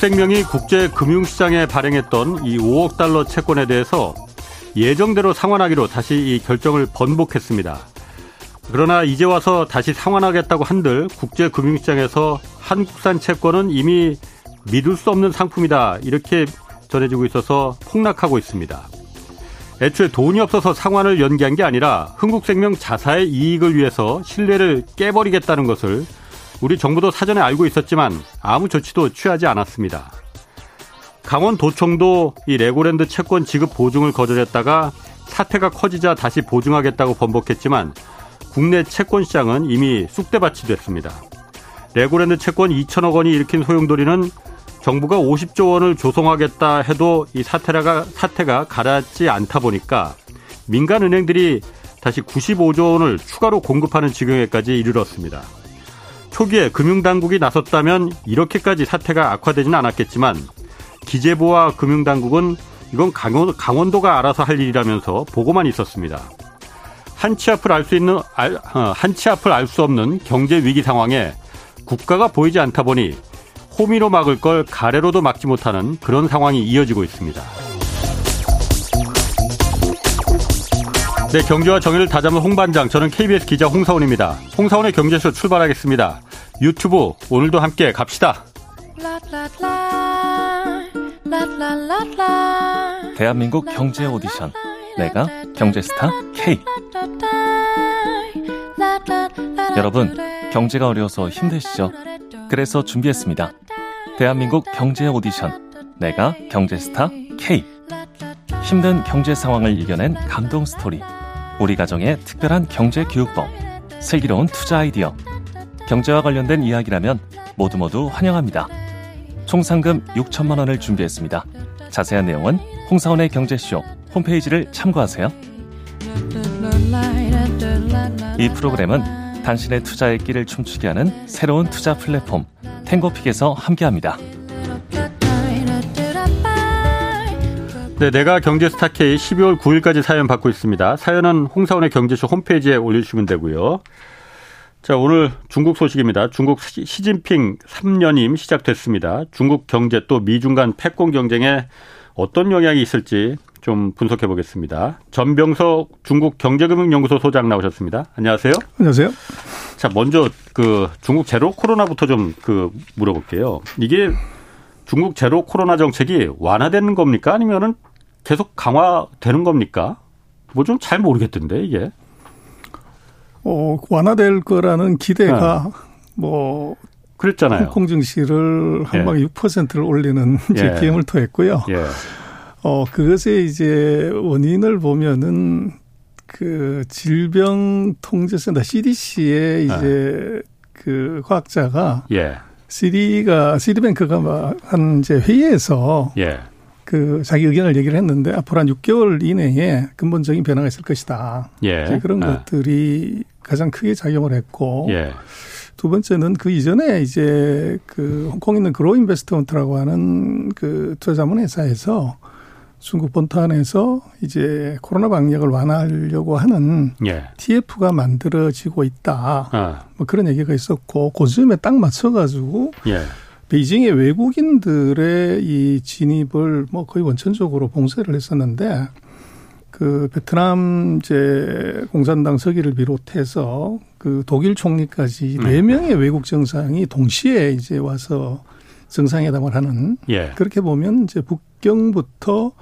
흥국생명이 국제금융시장에 발행했던 이 5억 달러 채권에 대해서 예정대로 상환하기로 다시 이 결정을 번복했습니다. 그러나 이제 와서 다시 상환하겠다고 한들 국제금융시장에서 한국산 채권은 이미 믿을 수 없는 상품이다. 이렇게 전해지고 있어서 폭락하고 있습니다. 애초에 돈이 없어서 상환을 연기한 게 아니라 흥국생명 자사의 이익을 위해서 신뢰를 깨버리겠다는 것을 우리 정부도 사전에 알고 있었지만 아무 조치도 취하지 않았습니다. 강원도청도 이 레고랜드 채권 지급 보증을 거절했다가 사태가 커지자 다시 보증하겠다고 번복했지만 국내 채권 시장은 이미 쑥대밭이 됐습니다. 레고랜드 채권 2천억 원이 일으킨 소용돌이는 정부가 50조 원을 조성하겠다 해도 이 사태가 사태가 가라앉지 않다 보니까 민간 은행들이 다시 95조 원을 추가로 공급하는 지경에까지 이르렀습니다. 초기에 금융당국이 나섰다면 이렇게까지 사태가 악화되지는 않았겠지만 기재부와 금융당국은 이건 강원, 도가 알아서 할 일이라면서 보고만 있었습니다. 한치 앞을 알 수 있는 어, 한치 앞을 알 수 없는 경제 위기 상황에 국가가 보이지 않다 보니 호미로 막을 걸 가래로도 막지 못하는 그런 상황이 이어지고 있습니다. 네, 경제와 정의를 다잡는 홍반장, 저는 KBS 기자 홍사원입니다. 홍사원의 경제쇼 출발하겠습니다. 유튜브 오늘도 함께 갑시다. 대한민국 경제 오디션 내가 경제스타 K 여러분 경제가 어려워서 힘드시죠? 그래서 준비했습니다. 대한민국 경제 오디션 내가 경제스타 K 힘든 경제 상황을 이겨낸 감동 스토리 우리 가정의 특별한 경제 교육법 슬기로운 투자 아이디어 경제와 관련된 이야기라면 모두 모두 환영합니다. 총 상금 6천만 원을 준비했습니다. 자세한 내용은 홍사원의 경제쇼 홈페이지를 참고하세요. 이 프로그램은 당신의 투자의 길을 춤추게 하는 새로운 투자 플랫폼 탱고픽에서 함께합니다. 네, 내가 경제 스타 K 12월 9일까지 사연 받고 있습니다. 사연은 홍사원의 경제쇼 홈페이지에 올려주시면 되고요. 자, 오늘 중국 소식입니다. 중국 시진핑 3년임 시작됐습니다. 중국 경제 또 미중 간 패권 경쟁에 어떤 영향이 있을지 좀 분석해 보겠습니다. 전병석 중국 경제금융연구소 소장 나오셨습니다. 안녕하세요. 안녕하세요. 자, 먼저 그 중국 제로 코로나부터 좀 그 물어볼게요. 이게 중국 제로 코로나 정책이 완화되는 겁니까? 아니면은 계속 강화되는 겁니까? 뭐 좀 잘 모르겠던데 이게. 어, 완화될 거라는 기대가 네. 뭐 그랬잖아요. 홍콩 증시를 한 방에 예. 6%를 올리는 예. 기염을 토했고요. 예. 어, 그것의 이제 원인을 보면은 그 질병통제센터 CDC의 아. 이제 그 과학자가 예. CD가 CD뱅크가 한 이제 회의에서 예. 그 자기 의견을 얘기를 했는데 앞으로 한 6개월 이내에 근본적인 변화가 있을 것이다. 예. 그런 아. 것들이 가장 크게 작용을 했고 예. 두 번째는 그 이전에 이제 그 홍콩에 있는 그로 인베스트먼트라고 하는 그 투자 자문 회사에서 중국 본토안에서 이제 코로나 방역을 완화하려고 하는 예. TF가 만들어지고 있다. 아. 뭐 그런 얘기가 있었고 그 즈음에 딱 맞춰 가지고 예. 베이징의 외국인들의 이 진입을 뭐 거의 원천적으로 봉쇄를 했었는데 그 베트남 이제 공산당 서기를 비롯해서 그 독일 총리까지 네, 네 명의 외국 정상이 동시에 이제 와서 정상회담을 하는 예. 그렇게 보면 이제 북경부터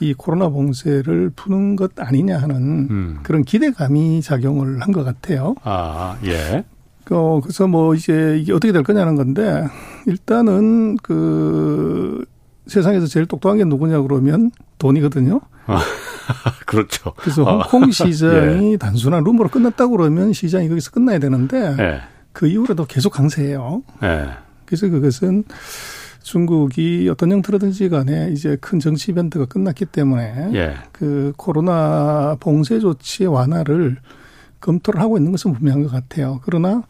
이 코로나 봉쇄를 푸는 것 아니냐 하는 음. 그런 기대감이 작용을 한 것 같아요. 아, 예. 어, 그래서 뭐 이제 이게 어떻게 될 거냐는 건데 일단은 그 세상에서 제일 똑똑한 게 누구냐 그러면 돈이거든요. 아, 그렇죠. 그래서 아, 홍콩 시장이 예. 단순한 룸으로 끝났다고 그러면 시장이 거기서 끝나야 되는데 예. 그 이후로도 계속 강세해요. 예. 그래서 그것은 중국이 어떤 형태로든지 간에 이제 큰 정치 이벤트가 끝났기 때문에 예. 그 코로나 봉쇄 조치의 완화를 검토를 하고 있는 것은 분명한 것 같아요. 그러나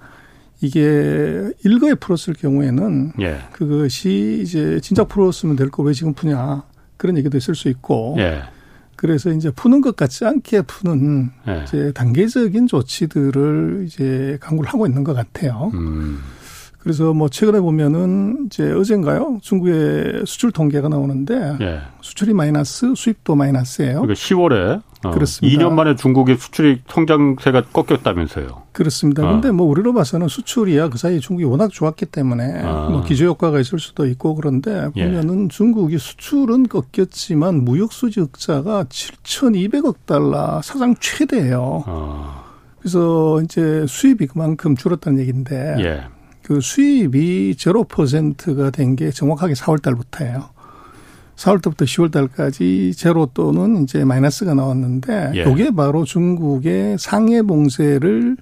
이게 일거에 풀었을 경우에는 예. 그것이 이제 진작 풀었으면 될 거 왜 지금 푸냐 그런 얘기도 있을 수 있고 예. 그래서 이제 푸는 것 같지 않게 푸는 예. 이제 단계적인 조치들을 이제 강구를 하고 있는 것 같아요. 음. 그래서 뭐 최근에 보면은 이제 어젠가요? 중국의 수출 통계가 나오는데 예. 수출이 마이너스, 수입도 마이너스예요. 그러니까 10월에 어, 그렇습니다. 2년 만에 중국의 수출이 성장세가 꺾였다면서요. 그렇습니다. 그런데 어. 뭐 우리로 봐서는 수출이야 그 사이에 중국이 워낙 좋았기 때문에 어. 뭐 기저 효과가 있을 수도 있고 그런데 예. 보면은 예. 중국이 수출은 꺾였지만 무역 수지 흑자가 7,200억 달러 사상 최대예요. 어. 그래서 이제 수입이 그만큼 줄었다는 얘기인데 예. 그 수입이 제로 퍼센트가 된 게 정확하게 4월 달부터예요. 4월 달부터 10월 달까지 제로 또는 이제 마이너스가 나왔는데 예. 이게 바로 중국의 상해 봉쇄를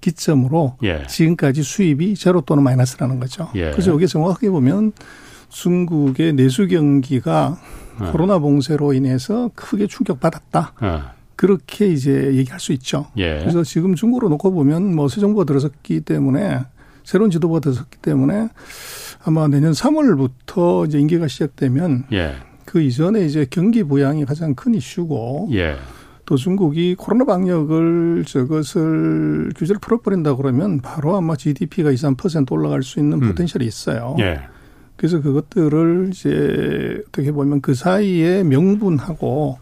기점으로 예. 지금까지 수입이 제로 또는 마이너스라는 거죠. 예. 그래서 이게 정확하게 보면 중국의 내수 경기가 예. 코로나 봉쇄로 인해서 크게 충격받았다. 예. 그렇게 이제 얘기할 수 있죠. 예. 그래서 지금 중국으로 놓고 보면 뭐 새 정부가 들어섰기 때문에 새로운 지도부가 들어섰기 때문에 아마 내년 3월부터 이제 임기가 시작되면 예. 그 이전에 이제 경기 부양이 가장 큰 이슈고 예. 또 중국이 코로나 방역을 저것을 규제를 풀어버린다 그러면 바로 아마 GDP가 2, 3% 올라갈 수 있는 음. 포텐셜이 있어요. 예. 그래서 그것들을 이제 어떻게 보면 그 사이에 명분하고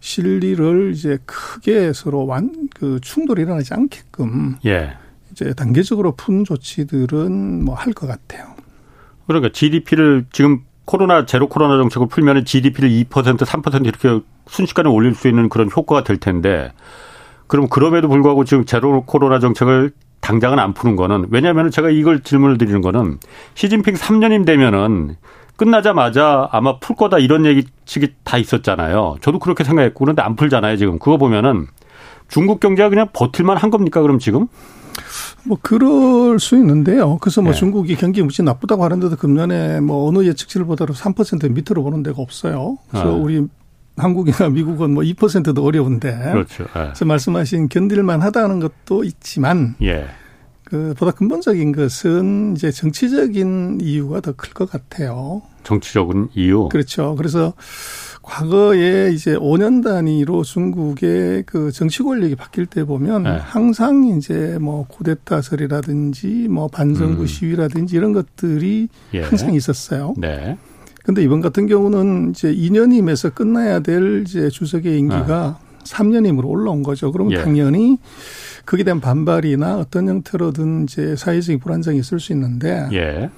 실리를 이제 크게 서로 완 그 충돌이 일어나지 않게끔 예. 이제 단계적으로 푼 조치들은 뭐 할 것 같아요. 그러니까 GDP를 지금 코로나 제로 코로나 정책을 풀면은 GDP를 2% 3% 이렇게 순식간에 올릴 수 있는 그런 효과가 될 텐데 그럼 그럼에도 불구하고 지금 제로 코로나 정책을 당장은 안 푸는 거는 왜냐하면 제가 이걸 질문을 드리는 거는 시진핑 3년임 되면은 끝나자마자 아마 풀 거다 이런 얘기 측이 다 있었잖아요. 저도 그렇게 생각했고 그런데 안 풀잖아요 지금 그거 보면은 중국 경제가 그냥 버틸만 한 겁니까 그럼 지금? 뭐 그럴 수 있는데요. 그래서 뭐 네. 중국이 경기 무지 나쁘다고 하는데도 금년에 뭐 어느 예측치를보다도 3% 밑으로 보는 데가 없어요. 그래서 네. 우리 한국이나 미국은 뭐 2%도 어려운데. 그렇죠. 네. 그래서 말씀하신 견딜만 하다는 것도 있지만. 예. 그 보다 근본적인 것은 이제 정치적인 이유가 더 클 것 같아요. 정치적인 이유. 그렇죠. 그래서 과거에 이제 5년 단위로 중국의 그 정치 권력이 바뀔 때 보면 네. 항상 이제 뭐 쿠데타설이라든지 뭐 반정부 음. 시위라든지 이런 것들이 예. 항상 있었어요. 네. 근데 이번 같은 경우는 이제 2년임에서 끝나야 될 이제 주석의 임기가 네. 3년임으로 올라온 거죠. 그러면 예. 당연히 거기에 대한 반발이나 어떤 형태로든 이제 사회적인 불안정이 있을 수 있는데 예.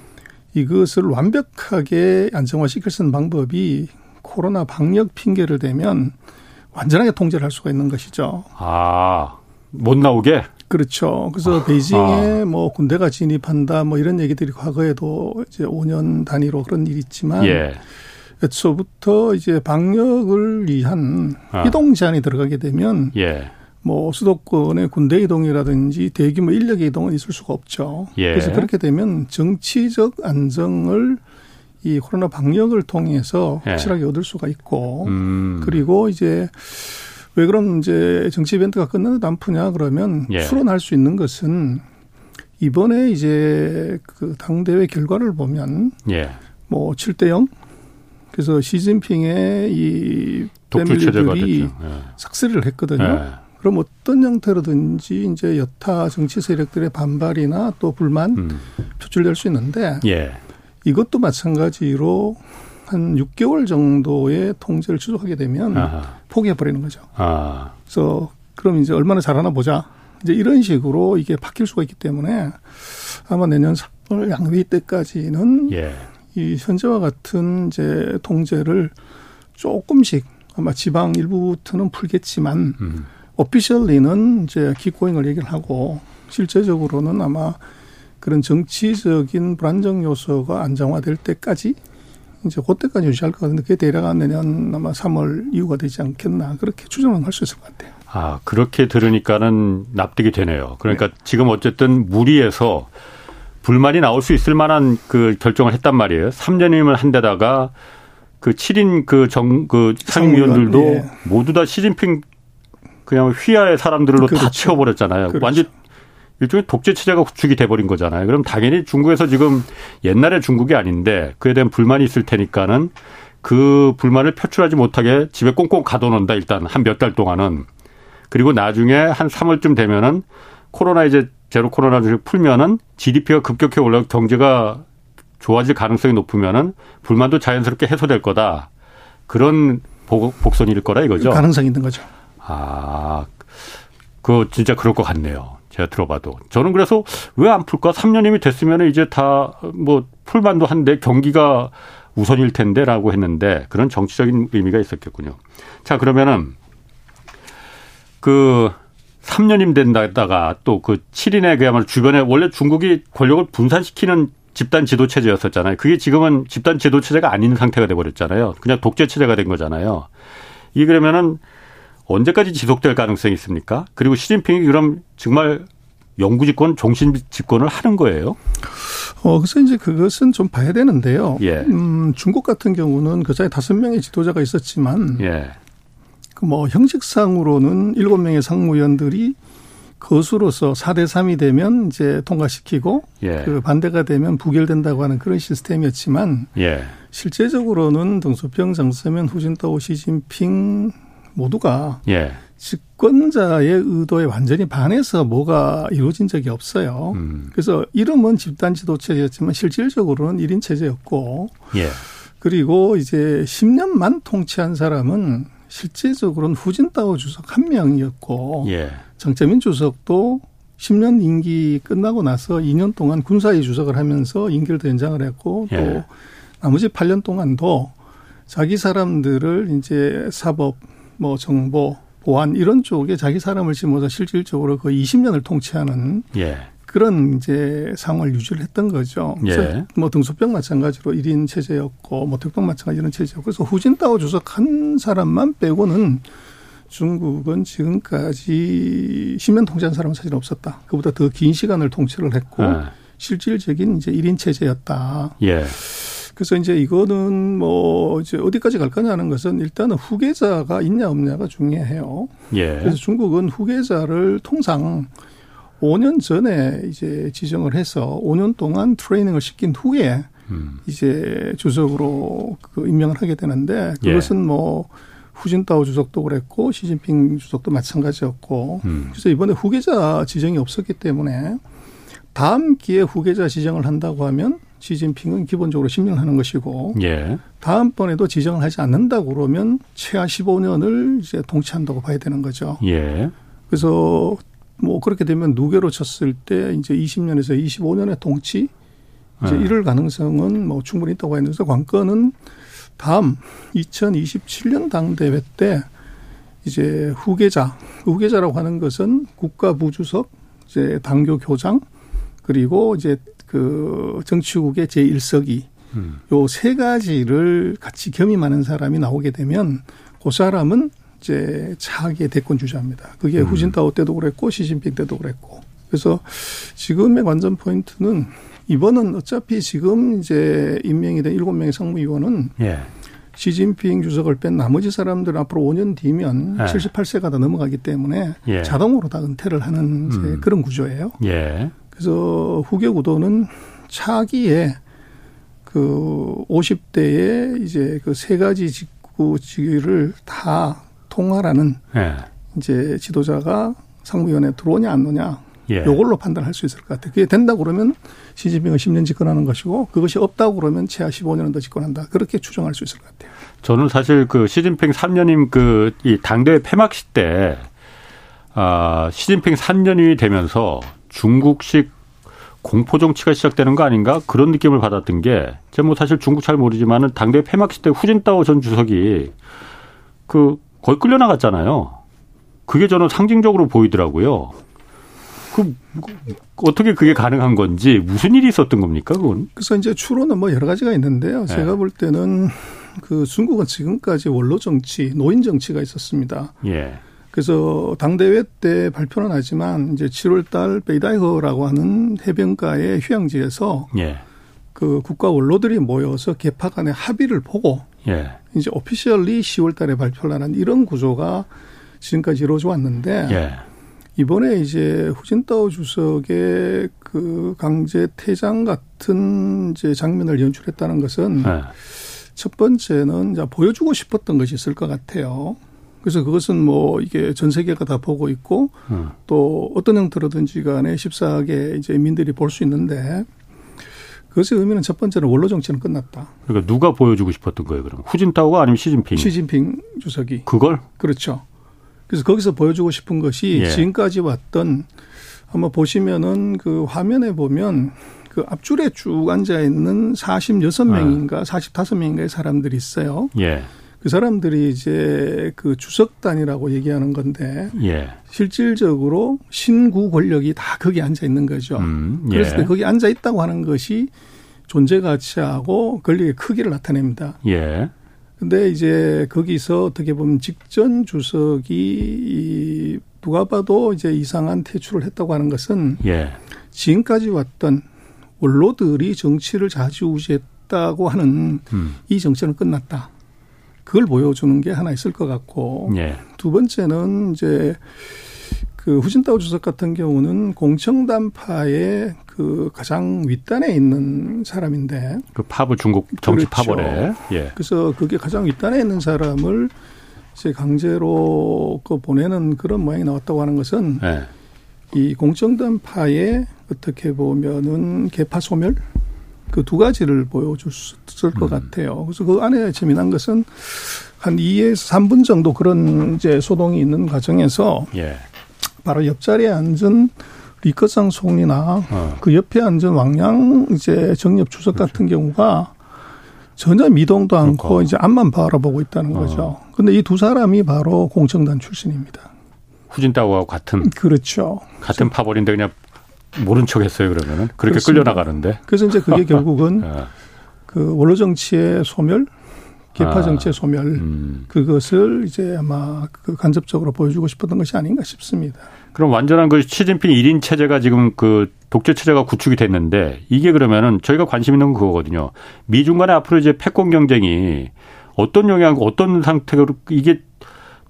이것을 완벽하게 안정화시킬 수 있는 방법이 코로나 방역 핑계를 대면 완전하게 통제를 할 수가 있는 것이죠. 아, 못 나오게? 그렇죠. 그래서 아, 베이징에 아. 뭐 군대가 진입한다 뭐 이런 얘기들이 과거에도 이제 5년 단위로 그런 일이 있지만 예. 애초부터 이제 방역을 위한 아. 이동 제한이 들어가게 되면 예. 뭐 수도권의 군대 이동이라든지 대규모 인력의 이동은 있을 수가 없죠. 예. 그래서 그렇게 되면 정치적 안정을 이 코로나 방역을 통해서 예. 확실하게 얻을 수가 있고 음. 그리고 이제 왜 그럼 이제 정치 이벤트가 끝나도 안 푸냐 그러면 예. 추론할 수 있는 것은 이번에 이제 그 당대회 결과를 보면 예. 뭐 7대 0 그래서 시진핑의 이 패밀리들이 예. 삭스를 했거든요. 예. 그럼 어떤 형태로든지 이제 여타 정치 세력들의 반발이나 또 불만 음. 표출될 수 있는데 예. 이것도 마찬가지로 한 6개월 정도의 통제를 지속하게 되면 아하. 포기해 버리는 거죠. 아. 그래서 그럼 이제 얼마나 잘하나 보자. 이제 이런 식으로 이게 바뀔 수가 있기 때문에 아마 내년 3월 양회 때까지는 예. 이 현재와 같은 이제 통제를 조금씩 아마 지방 일부부터는 풀겠지만 음. 오피셜리는 이제 기고잉을 얘기를 하고 실제적으로는 아마 그런 정치적인 불안정 요소가 안정화될 때까지 이제 그때까지 유지할 것 같은데 그게 대략 내년 아마 3월 이후가 되지 않겠나 그렇게 추정은 할 수 있을 것 같아요. 아 그렇게 들으니까는 납득이 되네요. 그러니까 네. 지금 어쨌든 무리해서 불만이 나올 수 있을 만한 그 결정을 했단 말이에요. 3년임을 한 데다가 그 7인 그 정, 그 상임위원들도 예. 모두 다 시진핑 그냥 휘하의 사람들로 그렇죠. 다 채워버렸잖아요. 그렇죠. 완전 일종의 독재 체제가 구축이 돼버린 거잖아요. 그럼 당연히 중국에서 지금 옛날의 중국이 아닌데 그에 대한 불만이 있을 테니까는 그 불만을 표출하지 못하게 집에 꽁꽁 가둬놓는다 일단 한 몇 달 동안은 그리고 나중에 한 3월쯤 되면은 코로나 이제 제로 코로나 를 풀면은 GDP가 급격히 올라 경제가 좋아질 가능성이 높으면은 불만도 자연스럽게 해소될 거다. 그런 복, 복선일 거라 이거죠. 가능성이 있는 거죠. 아, 그 진짜 그럴 것 같네요. 제가 들어봐도. 저는 그래서 왜 안 풀까? 3년이면 됐으면 이제 다 뭐 풀만도 한데 경기가 우선일 텐데라고 했는데 그런 정치적인 의미가 있었겠군요. 자, 그러면은 그 3년임 된다다가 또 그 7인의 그야말로 주변에 원래 중국이 권력을 분산시키는 집단 지도 체제였었잖아요. 그게 지금은 집단 지도 체제가 아닌 상태가 돼 버렸잖아요. 그냥 독재 체제가 된 거잖아요. 이게 그러면은 언제까지 지속될 가능성이 있습니까? 그리고 시진핑이 그럼 정말 영구 집권, 종신 집권을 하는 거예요? 어, 그래서 이제 그것은 좀 봐야 되는데요. 예. 음, 중국 같은 경우는 그 사이 다섯 명의 지도자가 있었지만, 예. 그 뭐 형식상으로는 일곱 명의 상무위원들이 거수로서 4대 3이 되면 이제 통과시키고 예. 그 반대가 되면 부결된다고 하는 그런 시스템이었지만 예. 실제적으로는 등소평, 장서면, 후진타오, 시진핑 모두가 예. 집권자의 의도에 완전히 반해서 뭐가 이루어진 적이 없어요. 음. 그래서 이름은 집단 지도 체제였지만 실질적으로는 1인 체제였고 예. 그리고 이제 10년만 통치한 사람은 실제적으로는 후진타오 주석 한 명이었고 예. 정재민 주석도 10년 임기 끝나고 나서 2년 동안 군사위 주석을 하면서 임기를 더 연장을 했고 또 예. 나머지 8년 동안도 자기 사람들을 이제 사법, 뭐 정보, 보안 이런 쪽에 자기 사람을 심어서 실질적으로 거의 20년을 통치하는 예. 그런 이제 상황을 유지를 했던 거죠. 예. 뭐 등소병 마찬가지로 1인 체제였고 뭐 특병 마찬가지 이런 체제였고 그래서 후진타오 주석 한 사람만 빼고는 중국은 지금까지 10년 통치한 사람은 사실 없었다. 그보다 더 긴 시간을 통치를 했고 예. 실질적인 이제 1인 체제였다. 예. 그래서 이제 이거는 뭐 이제 어디까지 갈 거냐는 것은 일단은 후계자가 있냐 없냐가 중요해요. 예. 그래서 중국은 후계자를 통상 5년 전에 이제 지정을 해서 5년 동안 트레이닝을 시킨 후에 음. 이제 주석으로 그 임명을 하게 되는데 그것은 예. 뭐 후진타오 주석도 그랬고 시진핑 주석도 마찬가지였고 음. 그래서 이번에 후계자 지정이 없었기 때문에 다음 기회에 후계자 지정을 한다고 하면 시진핑은 기본적으로 심명을 하는 것이고 예. 다음번에도 지정을 하지 않는다고 그러면 최하 15년을 이제 동치한다고 봐야 되는 거죠. 예. 그래서 뭐 그렇게 되면 누계로 쳤을 때 이제 20년에서 25년의 통치 이제 네. 이럴 가능성은 뭐 충분히 있다고 했는데 관건은 다음 2027년 당대회 때 이제 후계자 후계자라고 하는 것은 국가부주석 이제 당교 교장 그리고 이제 그 정치국의 제1석이 음. 요세 가지를 같이 겸임하는 사람이 나오게 되면 그 사람은 이제 차기 대권 주자입니다. 그게 음. 후진타오 때도 그랬고 시진핑 때도 그랬고. 그래서 지금의 관전 포인트는 이번은 어차피 지금 이제 임명이 된 일곱 명의 상무위원은 예. 시진핑 주석을 뺀 나머지 사람들 앞으로 5년 뒤면 예. 78세가 다 넘어가기 때문에 예. 자동으로 다 은퇴를 하는 음. 그런 구조예요. 예. 그래서 후계 구도는 차기에 그 50대에 이제 그 세 가지 직구직을 다 통화라는 예. 이제 지도자가 상무위원회에 들어오냐 안 오냐 예. 요걸로 판단할 수 있을 것 같아요. 그게 된다 그러면 시진핑은 10년 집권하는 것이고 그것이 없다고 그러면 최하 15년은 더 집권한다. 그렇게 추정할 수 있을 것 같아요. 저는 사실 그 시진핑 3년임 그 이 당대회 폐막식 때 아, 시진핑 3년이 되면서 중국식 공포 정치가 시작되는 거 아닌가 그런 느낌을 받았던 게 제가 뭐 사실 중국 잘 모르지만은 당대 폐막식 때 후진타오 전 주석이 그 거의 끌려 나갔잖아요. 그게 저는 상징적으로 보이더라고요. 그 어떻게 그게 가능한 건지 무슨 일이 있었던 겁니까 그건? 그래서 이제 추론은 뭐 여러 가지가 있는데요. 네. 제가 볼 때는 그 중국은 지금까지 원로 정치, 노인 정치가 있었습니다. 예. 그래서 당대회 때 발표는 하지만 이제 7월 달 베이다이허라고 하는 해변가의 휴양지에서 예. 그 국가 원로들이 모여서 개파 간의 합의를 보고 예. 이제 오피셜리 10월 달에 발표를 하는 이런 구조가 지금까지 이루어져 왔는데 예. 이번에 이제 후진타오 주석의 그 강제 퇴장 같은 이제 장면을 연출했다는 것은 예. 첫 번째는 보여주고 싶었던 것이 있을 것 같아요. 그래서 그것은 뭐 이게 전 세계가 다 보고 있고 음. 또 어떤 형태로든지 간에 십사하게 이제 민들이 볼 수 있는데 그것의 의미는 첫 번째는 원로 정치는 끝났다. 그러니까 누가 보여주고 싶었던 거예요, 그럼? 후진타오가 아니면 시진핑? 시진핑 주석이. 그걸? 그렇죠. 그래서 거기서 보여주고 싶은 것이 예. 지금까지 왔던 한번 보시면은 그 화면에 보면 그 앞줄에 쭉 앉아 있는 46명인가 아. 45명인가의 사람들이 있어요. 예. 그 사람들이 이제 그 주석단이라고 얘기하는 건데 예. 실질적으로 신구 권력이 다 거기 앉아 있는 거죠. 음, 예. 그래서 거기 앉아 있다고 하는 것이 존재 가치하고 권력의 크기를 나타냅니다. 예. 근데 이제 거기서 어떻게 보면 직전 주석이 누가 봐도 이제 이상한 퇴출을 했다고 하는 것은 예. 지금까지 왔던 원로들이 정치를 좌지우지했다고 하는 음. 이 정치는 끝났다. 그걸 보여주는 게 하나 있을 것 같고 예. 두 번째는 이제 그 후진타오 주석 같은 경우는 공청단파의 그 가장 윗단에 있는 사람인데 그 파브 중국 정치 그렇죠. 파벌에 예. 그래서 그게 가장 윗단에 있는 사람을 이제 강제로 그 보내는 그런 모양이 나왔다고 하는 것은 예. 이 공청단파의 어떻게 보면은 개파 소멸 그 두 가지를 보여줬을 것 음. 같아요. 그래서 그 안에 재미난 것은 한 2에서 3분 정도 그런 이제 소동이 있는 과정에서 예. 바로 옆자리에 앉은 리커상 총리나 어. 그 옆에 앉은 왕양 이제 정엽 주석 그렇죠. 같은 경우가 전혀 미동도 않고 그러니까. 이제 앞만 바라보고 있다는 어. 거죠. 근데 이 두 사람이 바로 공청단 출신입니다. 후진타오와 같은 그렇죠. 같은 파벌인데 그냥 모른 척했어요 그러면은 그렇게 끌려 나가는데. 그래서 이제 그게 결국은 네. 그 원로 정치의 소멸, 개파 아, 정치의 소멸 음. 그것을 이제 아마 그 간접적으로 보여주고 싶었던 것이 아닌가 싶습니다. 그럼 완전한 그 시진핑 1인 체제가 지금 그 독재 체제가 구축이 됐는데 이게 그러면은 저희가 관심 있는 건 그거거든요. 미중 간의 앞으로 이제 패권 경쟁이 어떤 영향, 어떤 상태로 이게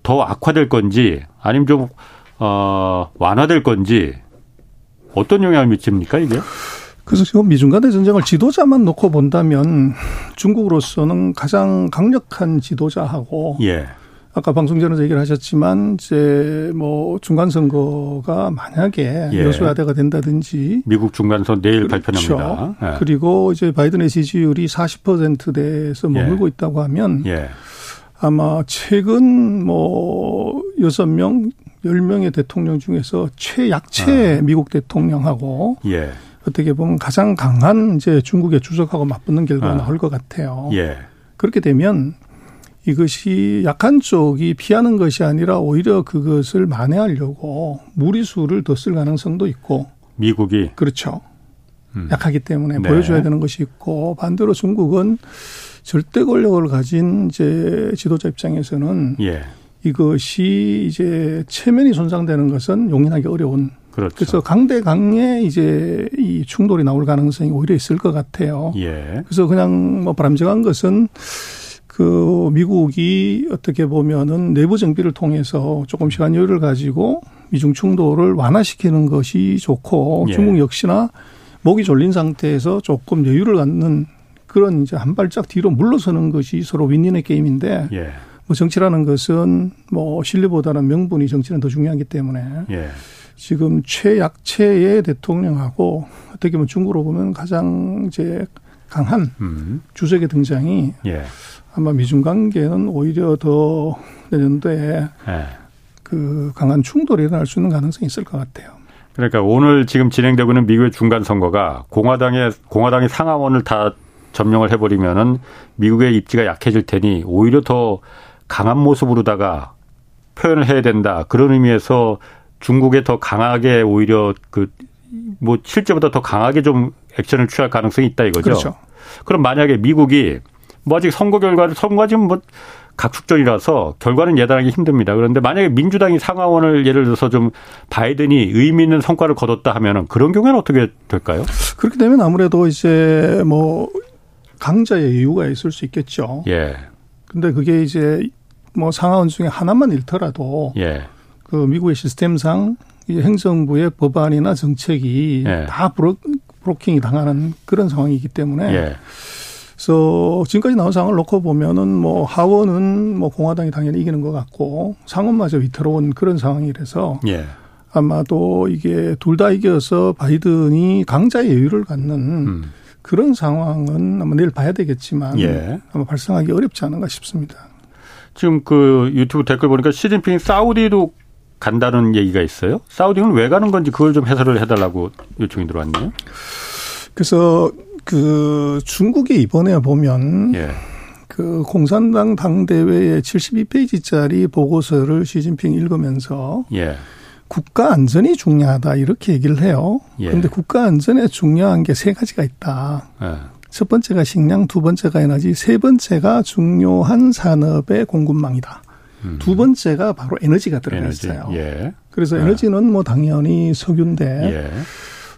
더 악화될 건지 아니면 좀, 어, 완화될 건지 어떤 영향을 미칩니까, 이게? 그래서 지금 미중 간의 전쟁을 지도자만 놓고 본다면 중국으로서는 가장 강력한 지도자하고 예. 아까 방송 전에도 얘기를 하셨지만 이제 뭐 중간 선거가 만약에 예. 여소야대가 된다든지 미국 중간 선 내일 그렇죠. 발표합니다. 예. 그리고 이제 바이든의 지지율이 40%대에서 머물고 예. 있다고 하면 예. 아마 최근 뭐 여섯 명, 열 명의 대통령 중에서 최약체 아. 미국 대통령하고 예. 어떻게 보면 가장 강한 이제 중국의 주석하고 맞붙는 결과가 아. 나올 것 같아요. 예. 그렇게 되면 이것이 약한 쪽이 피하는 것이 아니라 오히려 그것을 만회하려고 무리수를 더 쓸 가능성도 있고 미국이 그렇죠. 음. 약하기 때문에 네. 보여줘야 되는 것이 있고 반대로 중국은 절대 권력을 가진 이제 지도자 입장에서는 예. 이것이 이제 체면이 손상되는 것은 용인하기 어려운 그렇죠. 그래서 강대 강의 이제 이 충돌이 나올 가능성이 오히려 있을 것 같아요. 예. 그래서 그냥 뭐 바람직한 것은 그 미국이 어떻게 보면은 내부 정비를 통해서 조금 시간 여유를 가지고 미중 충돌을 완화시키는 것이 좋고 예. 중국 역시나 목이 졸린 상태에서 조금 여유를 갖는 그런 이제 한 발짝 뒤로 물러서는 것이 서로 윈윈의 게임인데 예. 뭐 정치라는 것은 뭐 실리보다는 명분이 정치는 더 중요하기 때문에 예. 지금 최약체의 대통령하고 어떻게 보면 중국으로 보면 가장 이제 강한 음. 주석의 등장이 예. 아마 미중 관계는 오히려 더 내년도에 네. 그 강한 충돌이 일어날 수 있는 가능성이 있을 것 같아요. 그러니까 오늘 지금 진행되고 있는 미국의 중간 선거가 공화당의 공화당의 상하원을 다 점령을 해버리면은 미국의 입지가 약해질 테니 오히려 더 강한 모습으로다가 표현을 해야 된다 그런 의미에서 중국에 더 강하게 오히려 그 뭐 실제보다 더 강하게 좀 액션을 취할 가능성이 있다 이거죠. 그렇죠. 그럼 만약에 미국이 뭐 아직 선거 결과를 선거가 지금 뭐 각축전이라서 결과는 예단하기 힘듭니다. 그런데 만약에 민주당이 상하원을 예를 들어서 좀 바이든이 의미 있는 성과를 거뒀다 하면은 그런 경우에는 어떻게 될까요? 그렇게 되면 아무래도 이제 뭐 강자의 이유가 있을 수 있겠죠. 예. 근데 그게 이제 뭐 상하원 중에 하나만 잃더라도 예. 그 미국의 시스템상 이 행정부의 법안이나 정책이 예. 다 브로, 브로킹이 당하는 그런 상황이기 때문에 예. 그래서 지금까지 나온 상황을 놓고 보면은 뭐 하원은 뭐 공화당이 당연히 이기는 것 같고 상원마저 위태로운 그런 상황이라서 예. 아마도 이게 둘 다 이겨서 바이든이 강자의 여유를 갖는 음. 그런 상황은 아마 내일 봐야 되겠지만 예. 아마 발생하기 어렵지 않은가 싶습니다. 지금 그 유튜브 댓글 보니까 시진핑이 사우디도 간다는 얘기가 있어요. 사우디는 왜 가는 건지 그걸 좀 해설을 해달라고 요청이 들어왔네요. 그래서 그 중국이 이번에 보면 예. 그 공산당 당대회의 72페이지짜리 보고서를 시진핑 읽으면서 예. 국가 안전이 중요하다 이렇게 얘기를 해요. 그런데 예. 국가 안전에 중요한 게 세 가지가 있다. 예. 첫 번째가 식량, 두 번째가 에너지, 세 번째가 중요한 산업의 공급망이다. 음. 두 번째가 바로 에너지가 들어가 있어요. 예. 그래서 예. 에너지는 뭐 당연히 석유인데 예.